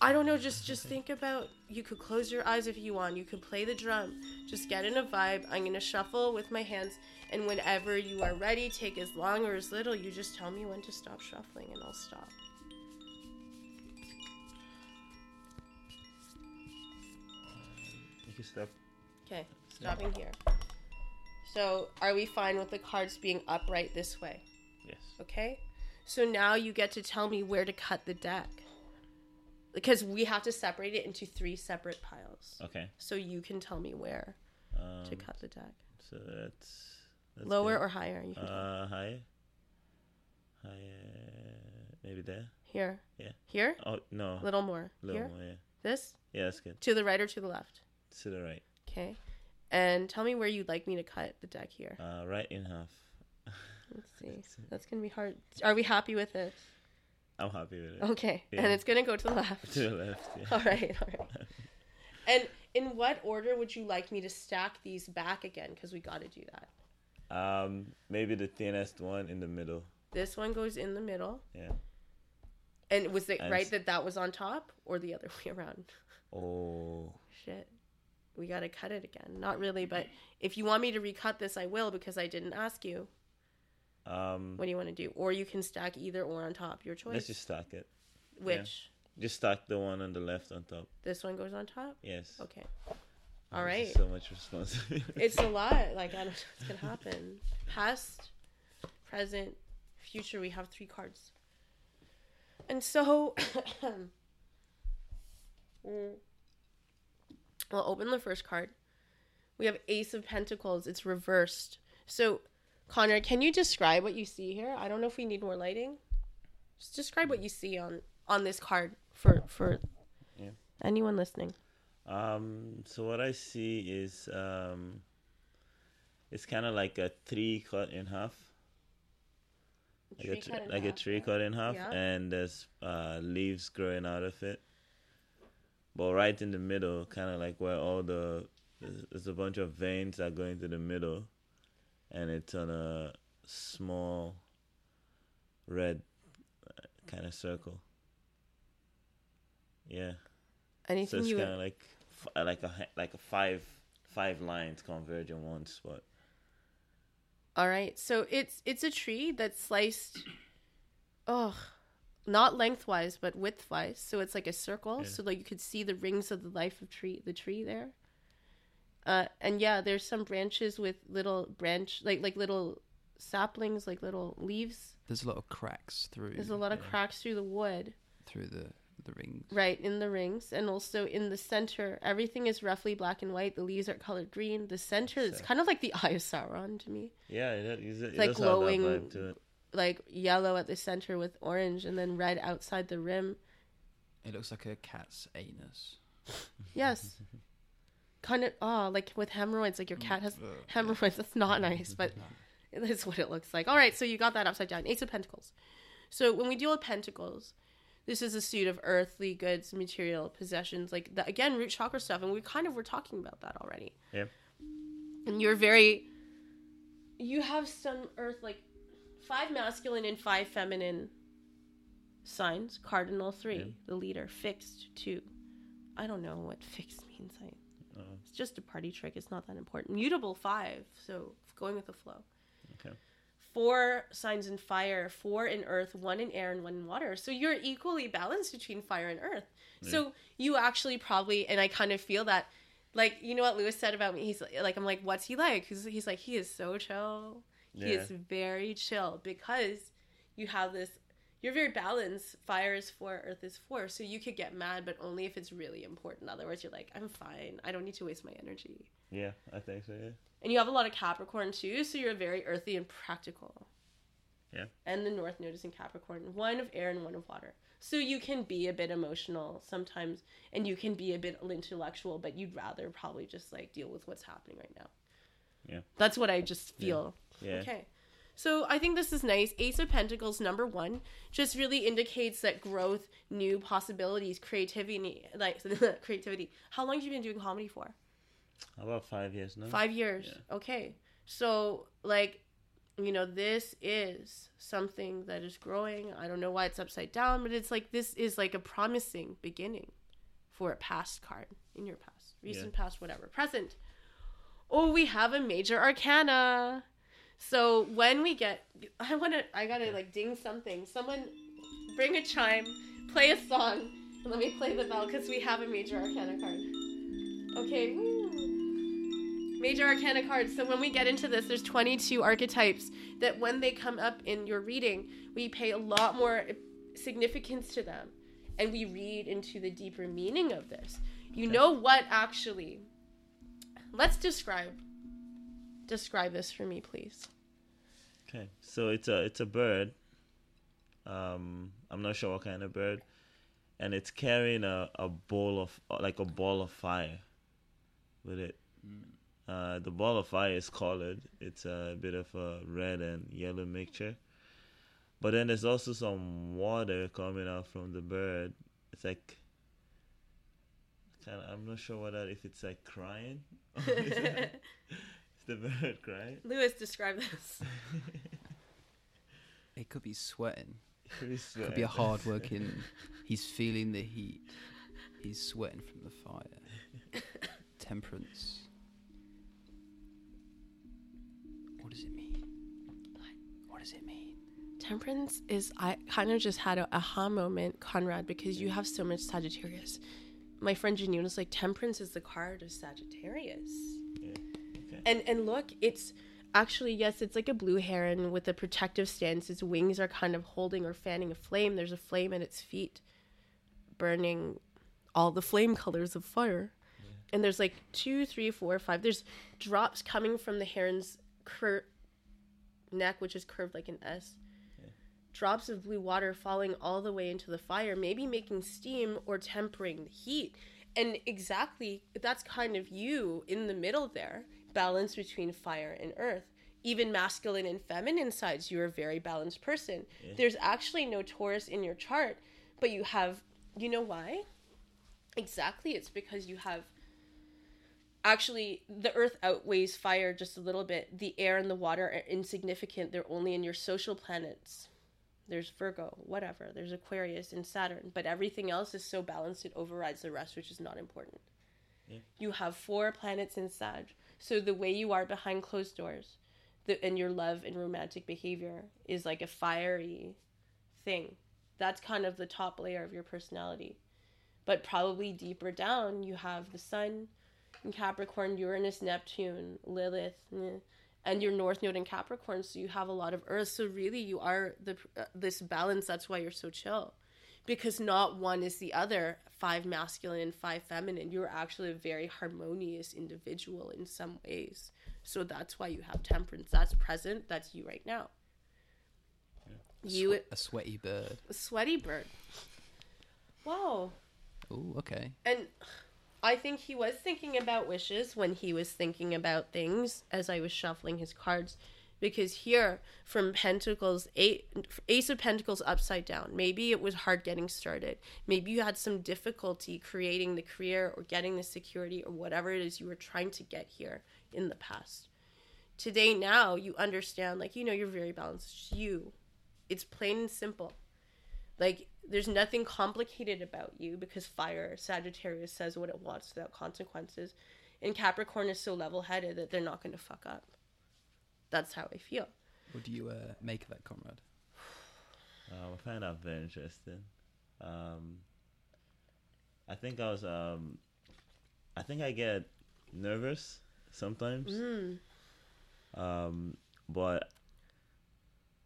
I don't know, just just think about you could close your eyes if you want. You could play the drum. Just get in a vibe. I'm gonna shuffle with my hands, and whenever you are ready, take as long or as little. You just tell me when to stop shuffling, and I'll stop. you can stop. Okay, stopping here. So, are we fine with the cards being upright this way? Yes. Okay? So now you get to tell me where to cut the deck. Because we have to separate it into three separate piles. Okay. So you can tell me where Um, to cut the deck. so that's, that's Lower good. or higher? You can tell. uh higher. Higher maybe there. Here. Yeah. Here? Oh no. A little more. A Little Here? more, yeah. This? Yeah, that's good. To the right or to the left? To the right. Okay. And tell me where you'd like me to cut the deck here. Uh right in half. Let's see. That's going to be hard. Are we happy with it? I'm happy with it. Okay. Yeah. And it's going to go to the left. To the left, yeah. All right, all right. And in what order would you like me to stack these back again? Because we got to do that. Um, maybe the thinnest one in the middle. This one goes in the middle. Yeah. And was it And right that that was on top or the other way around? Oh, Shit. We got to cut it again. Not really, but if you want me to recut this, I will because I didn't ask you. um, What do you want to do? Or you can stack either or on top. Your choice. let's just stack it. Which? Just stack the one on the left on top. This one goes on top? Yes. Okay. All This So much responsibility. It's a lot. Like, I don't know what's going to happen. Past, present, future, we have three cards. And so, mm, we'll open the first card. We have Ace of Pentacles. It's reversed. So, Conrad, can you describe what you see here? I don't know if we need more lighting. Just describe what you see on on this card for for Yeah. anyone listening. Um, so what I see is um, it's kind of like a tree cut in half, like a, Tree tr- cut in like a half, tree yeah. cut in half, Yeah. and there's uh, leaves growing out of it. But right in the middle, kind of like where all the there's, a bunch of veins that go into the middle, and it's on a small red uh, kind of circle. Yeah. So it's you kind of like uh, like a like a five five lines converge in one spot. All right. So it's it's a tree that's sliced oh, not lengthwise but widthwise. So it's like a circle Yeah. so like you could see the rings of the life of tree the tree there. Uh and yeah, there's some branches with little branch like like little saplings like little leaves. There's a lot of cracks through There's a lot of cracks through the wood. through the the rings. Right, in the rings. And also in the center, everything is roughly black and white. The leaves are colored green. The center is So- kind of like the eye of Sauron to me. Yeah, it, it, it like does have that glowing- vibe to it. Like yellow at the center with orange and then red outside the rim. It looks like a cat's anus. Yes. kind of, oh, like with hemorrhoids, like your cat has mm, uh, hemorrhoids. That's not mm, nice, but it is what it looks like. All right, so you got that upside down. Ace of Pentacles. So when we deal with Pentacles, this is a suit of earthly goods, material, possessions, like the, again, root chakra stuff. And we kind of were talking about that already. Yeah. and you're very you have some earth like five masculine and five feminine signs cardinal three Yeah. the leader fixed two i don't know what fixed means I, Uh, it's just a party trick it's not that important mutable five so going with the flow okay. four signs in fire, four in earth, one in air, and one in water. So you're equally balanced between fire and earth. So you actually probably, and I kind of feel that Like you know what Lewis said about me. He's like, I'm like, what's he like? He's, he's like, he is so chill. He is very chill because you have this. You're very balanced. Fire is four, Earth is four. So you could get mad, but only if it's really important. Otherwise, you're like, I'm fine. I don't need to waste my energy. Yeah, I think so. Yeah. And you have a lot of Capricorn too, so you're very earthy and practical. Yeah. And the North Node is in Capricorn, one of air and one of water. So you can be a bit emotional sometimes, and you can be a bit intellectual, but you'd rather probably just like deal with what's happening right now. Yeah. That's what I just feel. Yeah. Okay. So I think this is nice. Ace of Pentacles number one just really indicates that growth, new possibilities, creativity, like creativity. How long have you been doing comedy for? About five years now. Five years. Okay. So, like, you know, this is something that is growing. I don't know why it's upside down, but it's like this is like a promising beginning for a past card in your past, recent past, whatever. Present. Oh, we have a major arcana. So when we get, I want to, I gotta like ding something. Someone bring a chime, play a song, and let me play the bell because we have a major arcana card. Okay. Woo. Major Arcana cards. So when we get into this, there's 22 archetypes that when they come up in your reading, we pay a lot more significance to them and we read into the deeper meaning of this. You know what actually? Let's describe describe this for me, please. Okay, so it's a it's a bird. Um, I'm not sure what kind of bird, and it's carrying a, a bowl of like a ball of fire with it. Uh, the ball of fire is colored. It's a bit of a red and yellow mixture. But then there's also some water coming out from the bird. It's like kind of, I'm not sure what that if it's like crying. is the bird crying? Lewis, describe this. It could be sweating. Pretty Could be a hard working. He's feeling the heat. He's sweating from the fire. Temperance. What does it mean? What does it mean? Temperance is I kind of just had a aha moment, Conrad, because you have so much Sagittarius. My friend Janine was like, Temperance is the card of Sagittarius. Yeah. And and look, it's actually yes, it's like a blue heron with a protective stance. Its wings are kind of holding or fanning a flame. There's a flame at its feet, burning all the flame colors of fire. And there's like two, three, four, five. There's drops coming from the heron's cur- neck, which is curved like an S. Drops of blue water falling all the way into the fire, maybe making steam or tempering the heat. And exactly, that's kind of you in the middle there, balance between fire and earth. Even masculine and feminine sides, you're a very balanced person. There's actually no Taurus in your chart, but you have, you know why? Exactly, it's because you have actually the earth outweighs fire just a little bit the air and the water are insignificant they're only in your social planets there's virgo whatever there's aquarius and saturn but everything else is so balanced it overrides the rest which is not important Yeah. you have four planets in sag so the way you are behind closed doors the, and your love and romantic behavior is like a fiery thing that's kind of the top layer of your personality but probably deeper down you have the sun in Capricorn, Uranus, Neptune, Lilith, and your North Node in Capricorn. So you have a lot of Earth. So really, you are the uh, this balance. That's why you're so chill, because not one is the other. Five masculine and five feminine. You're actually a very harmonious individual in some ways. So that's why you have temperance. That's present. That's you right now. You a sweaty bird. a sweaty bird. Wow. Oh, okay. And I think he was thinking about wishes when he was thinking about things as I was shuffling his cards. Because here, from Pentacles, eight, Ace of Pentacles upside down, maybe it was hard getting started. Maybe you had some difficulty creating the career or getting the security or whatever it is you were trying to get here in the past. Today, now, you understand, like, you know, you're very balanced. It's you. It's plain and simple. Like there's nothing complicated about you because fire Sagittarius says what it wants without consequences, and Capricorn is so level-headed that they're not going to fuck up. That's how I feel. What do you uh, make of that, Conrad? Um, I find that very interesting. Um, I think I was, um, I think I get nervous sometimes. Mm. Um, but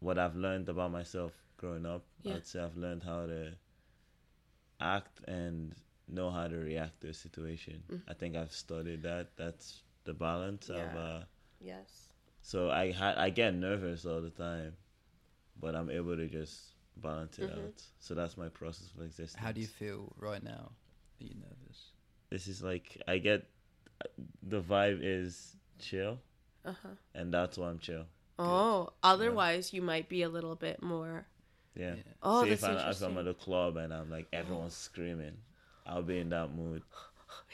what I've learned about myself growing up, Yeah. I'd say I've learned how to act and know how to react to a situation. Mm. I think I've studied that. That's the balance of. Uh, Yes. So I ha- I get nervous all the time, but I'm able to just balance it Mhm. out. So that's my process of existence. How do you feel right now? Are you nervous? This is like I get the vibe is chill, Uh huh. and that's why I'm chill. Oh, otherwise you might be a little bit more. Yeah. Yeah. Oh, See, that's if, I'm, if interesting. I'm at a club and I'm like everyone's screaming, I'll be in that mood.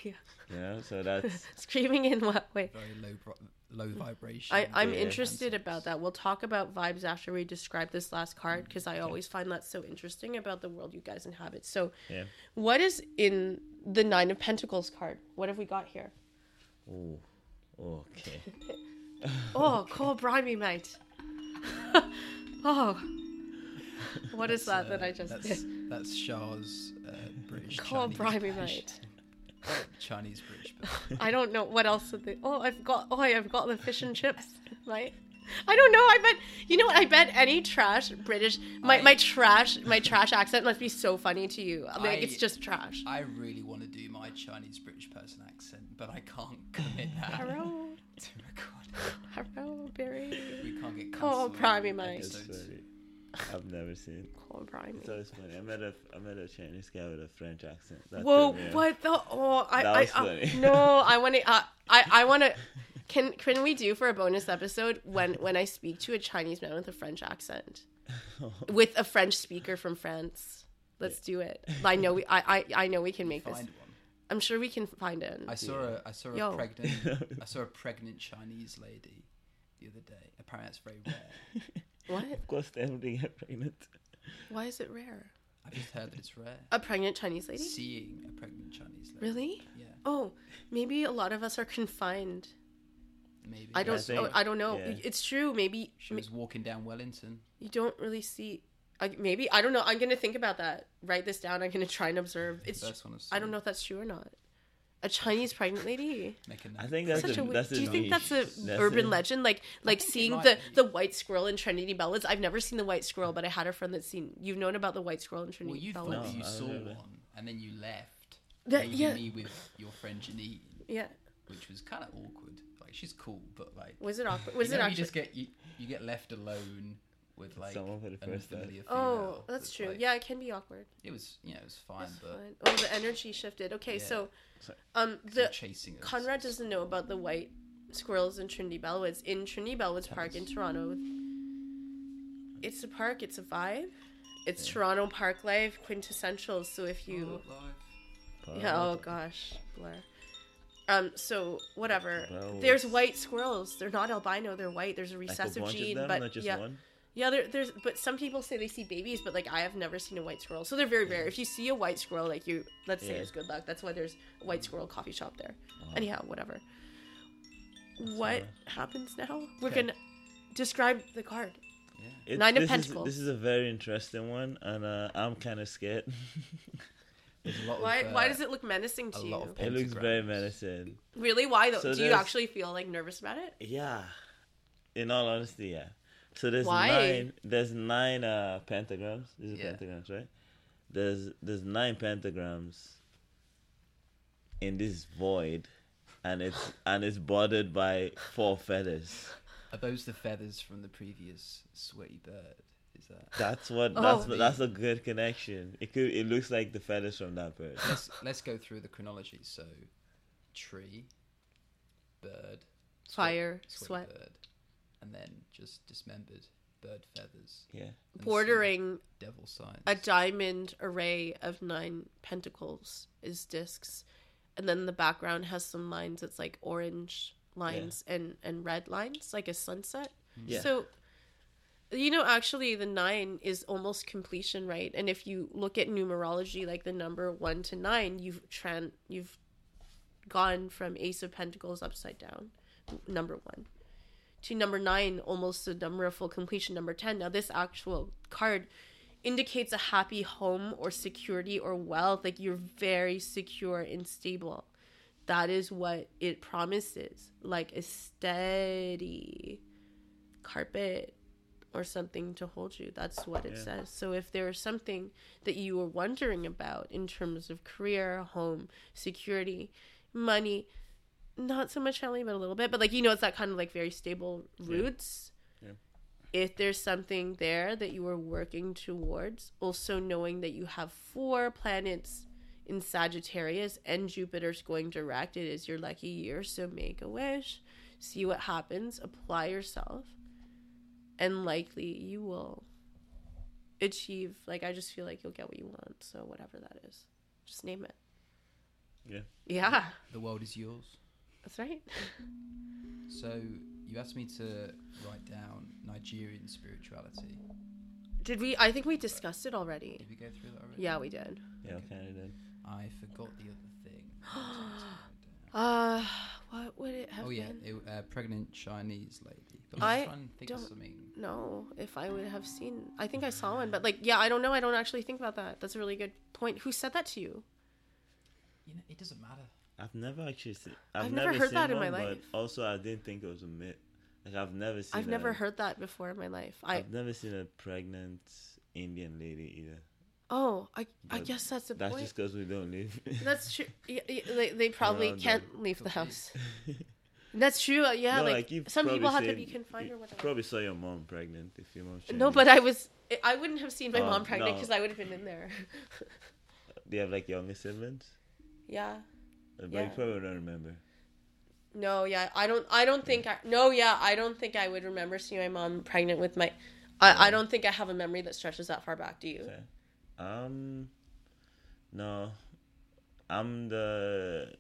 Yeah. You know, so that's Screaming in what way? Very low, bro- low mm. vibration. I, I'm Yeah. interested about that. We'll talk about vibes after we describe this last card mm. because I always find that so interesting about the world you guys inhabit. So, yeah. what is in the Nine of Pentacles card? What have we got here? Ooh, okay. Oh, cool, bribey, mate. oh, what is that that uh, I just that's, did? That's Shah's uh, British. Cool, Chinese mate. Chinese British. version. I don't know what else would they. Oh, I've got. Oh, I've got the fish and chips, right? I don't know. I bet you know what? I bet any trash British my, I- my trash my trash accent must be so funny to you. Like I- it's just trash. I really want to do my Chinese British person accent, but I can't commit that Hello, to record. hello, Barry. We can't get Call cancelled. Primey, mate. It's episodes. funny. I've never seen. Call Brian. It's always funny. I met a I met a Chinese guy with a French accent. That Whoa, threw what the? Oh, I, That I, was I funny. no, I want to. Uh, I, I want to. Can can we do for a bonus episode when when I speak to a Chinese man with a French accent, with a French speaker from France? Let's do it. I know we. I I, I know we can make this. One. I'm sure we can find it. I saw a I saw a Yo. pregnant I saw a pregnant Chinese lady the other day. Apparently, that's very rare. What? Of course, everybody get pregnant. Why is it rare? I've just heard that it's rare. A pregnant Chinese lady? Seeing a pregnant Chinese lady. Really? Yeah, Oh, maybe a lot of us are confined. maybe. I don't. I think- oh, I don't know. yeah. It's true. Maybe She was walking down Wellington. you don't really see. I, maybe I don't know. I'm gonna think about that. Write this down. I'm gonna try and observe. It's. First one I don't know if that's true or not. A Chinese pregnant lady. Make a note. I think that's Such a, a. weird- that's a do you think that's an urban a- legend? Like like seeing the be. the white squirrel in Trinity Bellwoods. I've never seen the white squirrel, but I had a friend that's seen. You've known about the white squirrel in Trinity Well, Trinity you Bellwoods. thought you I saw one, and then you left, That- leaving yeah. me with your friend Janine, Yeah. which was kind of awkward. Like she's cool, but like Was it awkward? Was you it know, actually? you just get you, you get left alone with like Someone for the first time. Oh, that's true. like- yeah, it can be awkward. it was you know it was fine, It's but fine. Oh, the energy shifted. Okay, Yeah. so, So- um, the chasing us. Conrad doesn't know about the white squirrels in Trinity Bellwoods. In Trinity Bellwoods Tell Park us. in Toronto, it's a park. It's a vibe. It's Toronto Park Life quintessential. So if you, yeah, oh gosh, blur. Um, so whatever. Bellwoods. There's white squirrels. They're not albino. They're white. There's a Like a recessive gene, of them, but not just yeah, one. Yeah, there, there's but some people say they see babies, but like I have never seen a white squirrel, so they're very rare. If you see a white squirrel, like you, let's say Yeah. it's good luck. That's why there's a white squirrel coffee shop there. Oh. Anyhow, whatever. What alright. happens now? We're Okay. gonna describe the card. Yeah. It- Nine of this Pentacles. Is, this is a very interesting one, and uh, I'm kind of scared. There's a lot Why? of, uh, why does it look menacing to a you? of it looks very Pentagrams. menacing. Really? Why though? So Do you there's- actually feel like nervous about it? Yeah. In all honesty, yeah. So there's Why? nine. There's nine uh, pentagrams. These are Yeah. pentagrams, right? There's there's nine pentagrams in this void, and it's and it's bordered by four feathers. Are those the feathers from the previous sweaty bird? Is that? That's what. Oh. That's what, that's a good connection. It could. It looks like the feathers from that bird. let's let's go through the chronology. So, tree, bird, sweat- Fire, sweaty sweat. bird, and then just dismembered bird feathers. Yeah. Bordering devil signs. a diamond array of nine pentacles is discs, and then the background has some lines. It's like orange lines and and red lines, like a sunset. Hmm. Yeah. So, you know, actually, the nine is almost completion, right? And if you look at numerology, like the number one to nine, you've tran you've gone from Ace of Pentacles upside down, number one, to number nine, almost the number of full completion, number ten. Now, this actual card indicates a happy home or security or wealth, like you're very secure and stable. that is what it promises like a steady carpet or something to hold you that's what it Yeah. says so if there is something that you were wondering about in terms of career home security money not so much family but a little bit but like you know it's that kind of like very stable roots Yeah. if there's something there that you are working towards also knowing that you have four planets in Sagittarius and Jupiter's going direct. It is your lucky year, so make a wish, see what happens, apply yourself, and likely you will achieve. Like, I just feel like you'll get what you want, so whatever that is, just name it. Yeah. Yeah, The world is yours. That's right. So you asked me to write down Nigerian spirituality. Did we? I think we discussed it already. Did we go through that already? Yeah, we did. Yeah, kind of did. I forgot the other thing. Uh, what would it have been? oh yeah, been? it, uh, pregnant Chinese lady. But I I'm trying to think of don't- something. No, if I would have seen, I think I saw one, but like, yeah, I don't know. I don't actually think about that. That's a really good point. Who said that to you? You know, it doesn't matter. I've never actually seen. I've I've, never never, heard seen that in one, my but life. also I didn't think it was a myth. Like I've never seen. I've never heard that before in my life. I I've never seen a pregnant Indian lady either. oh, I I guess that's the That's point. just because we don't live. That's true. Yeah, they, they probably can't leave the house. That's true. uh, Yeah, No, like, like, some people have to be confined or whatever. Probably saw your mom pregnant if your mom's No, but I was. I wouldn't have seen my Oh, mom pregnant no. because I would have been in there. Do you have like younger siblings? yeah. But Yeah. you probably don't remember. No, yeah, I don't. I don't think. I, no, yeah, I don't think I would remember seeing my mom pregnant with my. I, I don't think I have a memory that stretches that far back. Do you? Okay. Um, no, I'm the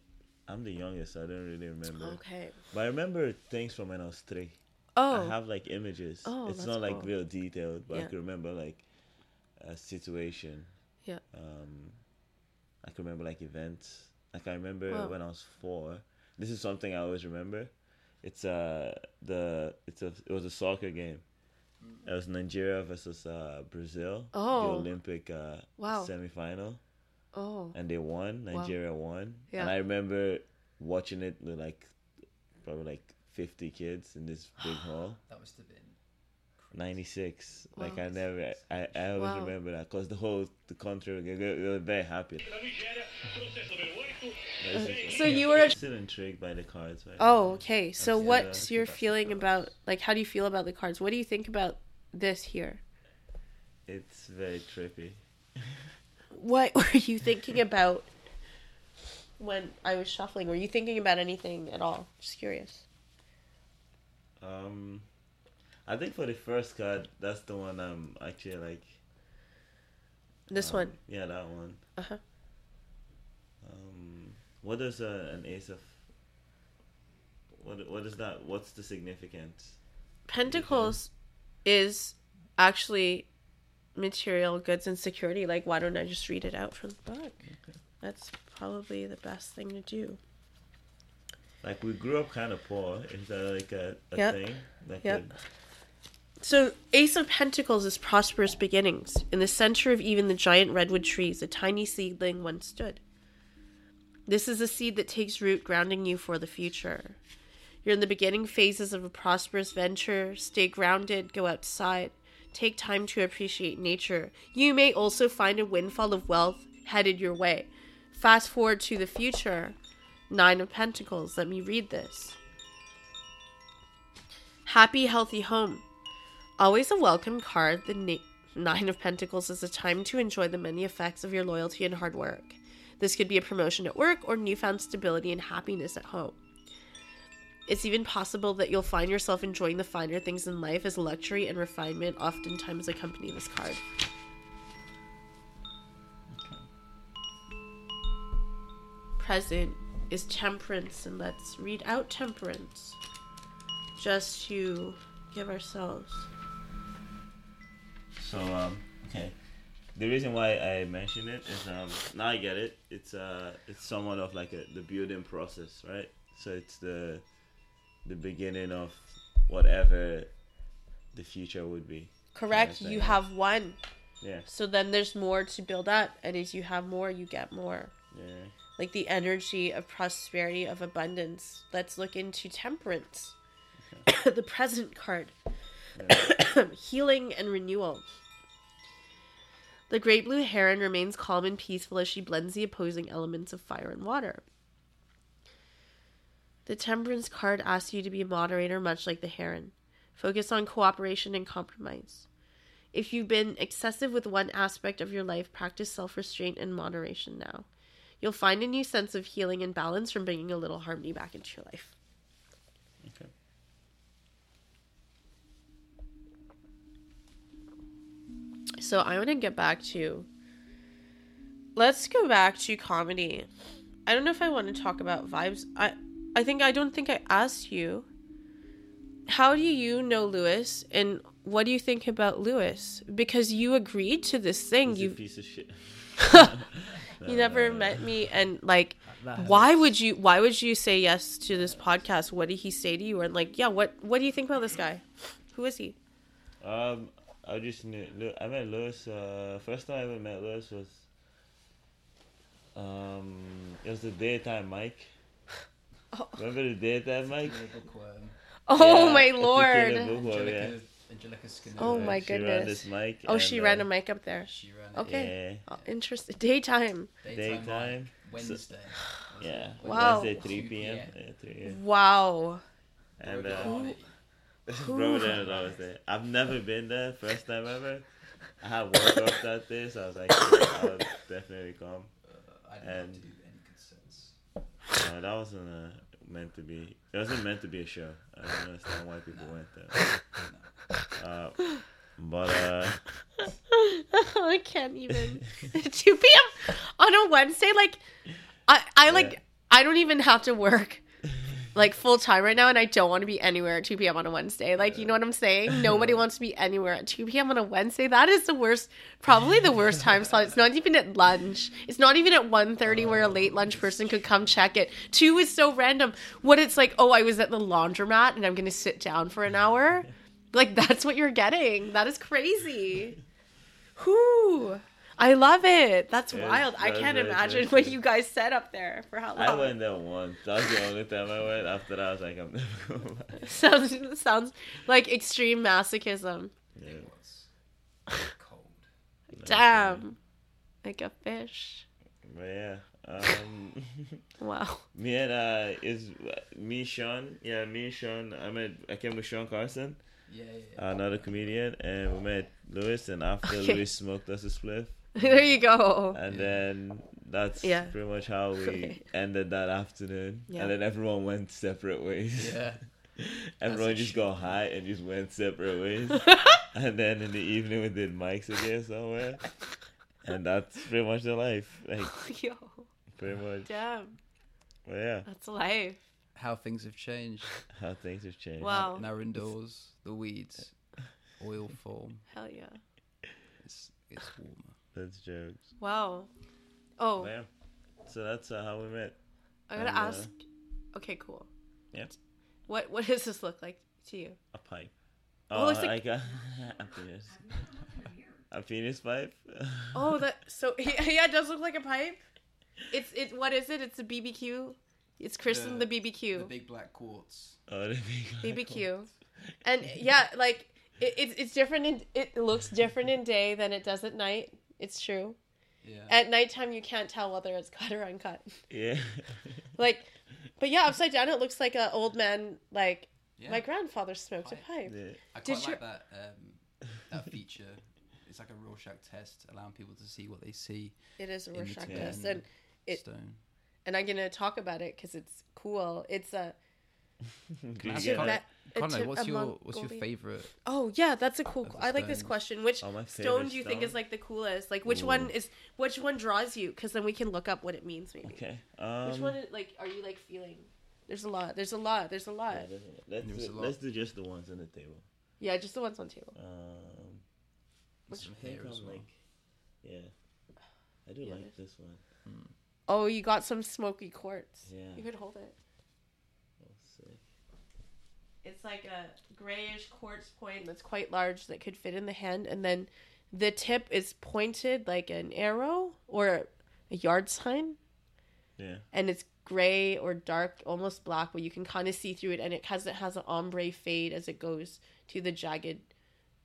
I'm the youngest. So I don't really remember. Okay. But I remember things from when I was three. Oh. I have like images. Oh, it's not like real detailed, but I can remember like a situation. Yeah. Um, I can remember like events. Like I remember Wow. when I was four. This is something I always remember. It's uh the it's a it was a soccer game. It was Nigeria versus uh, Brazil. Oh. The Olympic uh, Wow. semifinal, Oh. and they won. Wow. Nigeria won. Yeah. And I remember watching it with like probably like fifty kids in this big hall. That must have been. 96 like i never i, I always Wow. remember that because the whole the country they, they were very happy So you were. still intrigued by the cards right Oh, okay. So That's- yeah, what's that's your feeling about like how do you feel about the cards? What do you think about this here? it's very trippy What were you thinking about when I was shuffling? Were you thinking about anything at all? Just curious. um i think for the first card that's the one i'm actually like This um, one. yeah that one Uh-huh. um what is uh, an ace of what what is that what's the significance Pentacles is actually material goods and security. Like, why don't I just read it out from the book? That's probably the best thing to do. like we grew up kind of poor is that like a, a Yep. thing that Yep. So, Ace of Pentacles is prosperous beginnings. In the center of even the giant redwood trees, a tiny seedling once stood. This is a seed that takes root, grounding you for the future. You're in the beginning phases of a prosperous venture. Stay grounded, go outside, take time to appreciate nature. You may also find a windfall of wealth headed your way. Fast forward to the future. Nine of Pentacles. Let me read this. Happy, healthy home. Always a welcome card, the na- Nine of Pentacles is a time to enjoy the many effects of your loyalty and hard work. This could be a promotion at work or newfound stability and happiness at home. It's even possible that you'll find yourself enjoying the finer things in life as luxury and refinement oftentimes accompany this card. Present is temperance, and let's read out temperance just to give ourselves. So um okay. The reason why I mention it is um now I get it. It's uh it's somewhat of like a the building process, right? So it's the the beginning of whatever the future would be. Correct. You have one. Yeah, So then there's more to build up, and as you have more, you get more. yeah. like the energy of prosperity, of abundance. Let's look into temperance, the present card, healing and renewal. The great blue heron remains calm and peaceful as she blends the opposing elements of fire and water. The temperance card asks you to be a moderator, much like the heron. Focus on cooperation and compromise. If you've been excessive with one aspect of your life, practice self restraint and moderation now. You'll find a new sense of healing and balance from bringing a little harmony back into your life. Okay. So I want to get back to. Let's go back to comedy. I don't know if I want to talk about vibes. I I think I don't think I asked you. How do you know Lewis and what do you think about Lewis? Because you agreed to this thing. He's a You piece of shit. you never met me and like why would you why would you say yes to this podcast? What did he say to you? And like, yeah, what what do you think about this guy? Who is he? Um, I just knew. I met Lewis. Uh, first time I ever met Lewis was. Um, it was the daytime mic. Oh. Remember the daytime mic? Oh Yeah, my lord. killer bookworm, yeah. Angelica, Angelica Oh my She ran goodness. this mic. Oh, and, she uh, ran a mic up there. She ran Okay. Yeah, Oh, interesting. Daytime. it. Daytime. Daytime. Wednesday. yeah. Wow. Wednesday, 3 p.m. p.m. Yeah, 3 p.m. Wow. And uh, Hearted. Bro, was always there. I've never been there. First time ever. I had work off that day, so I was like, yeah, I'll definitely come. Uh, I did And- not do any consents. Uh, that wasn't uh, meant to be. It wasn't meant to be a show. I don't understand why people went there. Uh, but uh, I can't even. 2 p.m. on a Wednesday? Like, I, I like, Yeah. I don't even have to work like full time right now, and I don't want to be anywhere at 2 p.m. on a Wednesday. Like, you know what I'm saying? Nobody wants to be anywhere at 2 p.m. on a Wednesday. That is the worst, probably the worst time slot. It's not even at lunch. It's not even at 1.30 where a late lunch person could come check it. 2 is so random. What it's like, oh, I was at the laundromat and I'm going to sit down for an hour. Like, that's what you're getting. That is crazy. Whoo. I love it. That's Yeah, wild. I that was can't very imagine interesting. what you guys said up there for how long. I went there once. That was the only time I went. After that, I was like, I'm never going back. sounds sounds like extreme masochism. Yeah. It was cold. Damn. Like a fish. But yeah. Um, Wow. me and uh, is me Sean. Yeah, me and Sean. I met. I came with Sean Carson, Yeah, yeah, yeah. another comedian, and we met Lewis. And after Okay. Lewis smoked us a spliff, there you go. and then that's Yeah. pretty much how we ended that afternoon. Yeah. And then everyone went separate ways. yeah. Everyone just got high and just went separate ways. and then in the evening we did mics again somewhere. And that's pretty much the life. Like Yo. pretty much. Damn. Well, yeah, That's life. How things have changed. how things have changed. Wow. Now indoors, the weeds, oil form. Hell yeah. It's it's warmer. That's jokes. Wow. Oh, Well, yeah. So that's uh, how we met. I gotta and, uh, ask. Okay, cool. Yeah. What What does this look like to you? A pipe. Oh, Oh, looks like, like- a, a penis. A penis pipe. Oh, that so yeah, it does look like a pipe. It's it. What is it? It's a BBQ. It's christened the, The- BBQ. The big black quartz. Oh, the big BBQ. And yeah, like it, it's it's different. In, it looks different in day than it does at night. It's true. Yeah. At nighttime, you can't tell whether it's cut or uncut. Yeah. Like, but yeah, upside down, it looks like an old man. Like yeah. my grandfather smoked a pipe. yeah. I Did quite you- like that um, that feature. It's like a Rorschach test, allowing people to see what they see It is a Rorschach test, and It- stone. and I'm gonna talk about it because it's cool. It's a Do Can I you ask get Connor- it? Tibet. a Connor, Tib- what's a your what's your favorite? Oh yeah, that's a cool. Of I like this question. Which Oh, stone do you think is like the coolest? Like which Ooh. one is which one draws you? Because then we can look up what it means. Maybe. Okay. Um, which one is, like are you like feeling? There's a lot. There's a lot. There's a lot. yeah, there's a- let's, There's do, lot. let's do just the ones on the table. Yeah, just the ones on table. Um, Some I think hair as I'm well. like, yeah, I do Yeah, like this one. Oh, you got some smoky quartz. Yeah. You could hold it. It's like a grayish quartz point that's quite large that could fit in the hand, and then the tip is pointed like an arrow or a yard sign. Yeah. and it's gray or dark, almost black, but you can kind of see through it, and it has it has an ombre fade as it goes to the jagged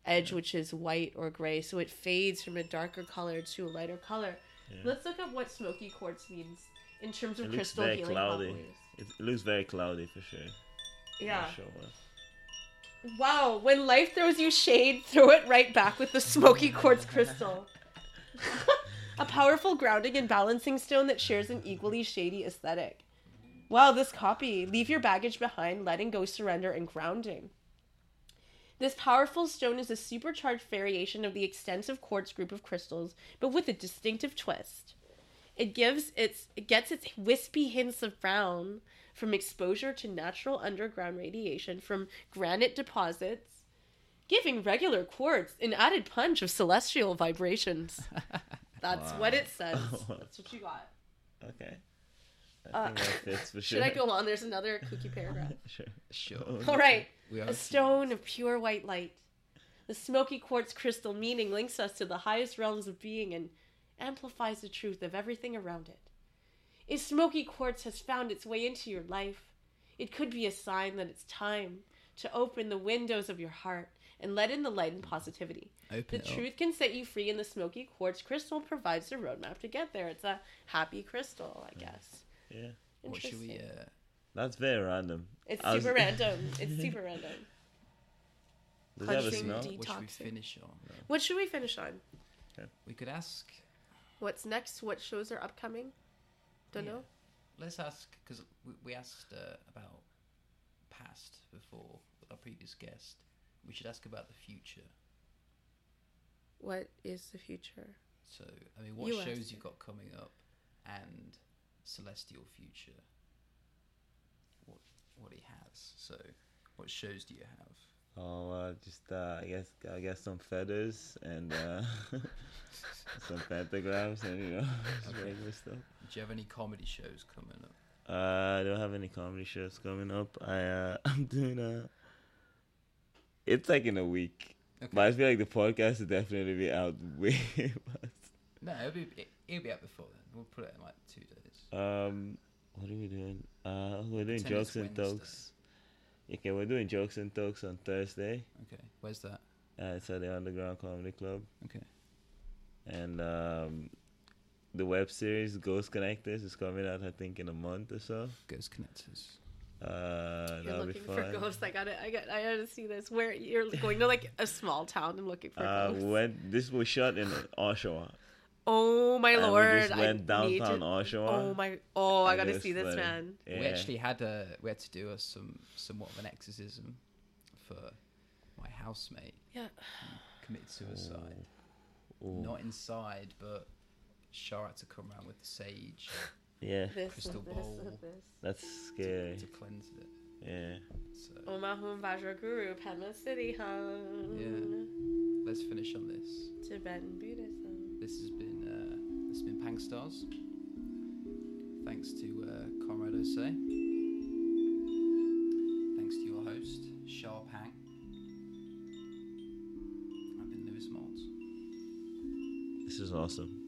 edge, which is white or gray. So it fades from a darker color to a lighter color. Yeah. Let's look up what smoky quartz means in terms of It looks crystal very healing cloudy. properties. It looks very cloudy for sure. Yeah. Sure. Wow, when life throws you shade, throw it right back with the smoky quartz crystal. a powerful grounding and balancing stone that shares an equally shady aesthetic. Wow, this copy. Leave your baggage behind, letting go, surrender, and grounding. This powerful stone is a supercharged variation of the extensive quartz group of crystals, but with a distinctive twist. It gives its it gets its wispy hints of brown from exposure to natural underground radiation from granite deposits, giving regular quartz an added punch of celestial vibrations. That's what it says. That's what you got. Okay. I Uh, think that fits for sure. Should I go on? There's another kooky paragraph. Sure. Sure. All right. We are A stone of pure white light. The smoky quartz crystal meaning links us to the highest realms of being and amplifies the truth of everything around it. If smoky quartz has found its way into your life, it could be a sign that it's time to open the windows of your heart and let in the light and positivity. Open The it up. truth can set you free, and the smoky quartz crystal provides the roadmap to get there. It's a happy crystal, I guess. Yeah. What should we? Interesting. Uh, That's very random. It's I was- super random. It's super random. Does it have a smell? deep. what should we finish on? What should we finish on? We could ask. What's next? What shows are upcoming? Don't Yeah. know. Let's ask because we, we asked uh, about past before with our previous guest. We should ask about the future. What is the future? So, I mean, what You shows you've got coming up, and Celestial Future. What what he has. So, what shows do you have? Oh, uh, just uh, I guess I guess some feathers and uh, some pentagrams and you know Okay. regular stuff. Do you have any comedy shows coming up? Uh, I don't have any comedy shows coming up. I uh, I'm doing a. It's like in a week, Okay. but I feel like the podcast will definitely be out way. past. No, it'll be it, it'll be out before then. We'll put it in like two days. um, what are we doing? Uh, we're doing Tennis jokes and talks. Okay, we're doing jokes and talks on Thursday. Okay, where's that? Uh, it's at the Underground Comedy Club. Okay. and um, the web series Ghost Connectors is coming out I think in a month or so. Ghost Connectors. Uh, You're looking for fun. ghosts. I gotta, I got, I gotta see this. Where you're going to like a small town and looking for Uh, ghosts. when this was shot in Oshawa. Oh my and lord! we just I went need downtown to- Oshawa. Oh my! Oh, I and gotta see this like- man. Yeah. We actually had a we had to do a some somewhat of an exorcism for my housemate Yeah. committed suicide. Ooh. Not inside, but Shah had to come around with the sage Yeah, This Crystal and this bowl. this. that's scary. to cleanse it. Yeah. So oh, Omahum Vajra Guru, Padma Siddhi Hum. Yeah. let's finish on this. Tibetan Buddhism. This has been has been Pang Stars. Thanks to uh, Conrad Osei. Thanks to your host, Shah Pang. I've been Lewis Maltz. This is awesome.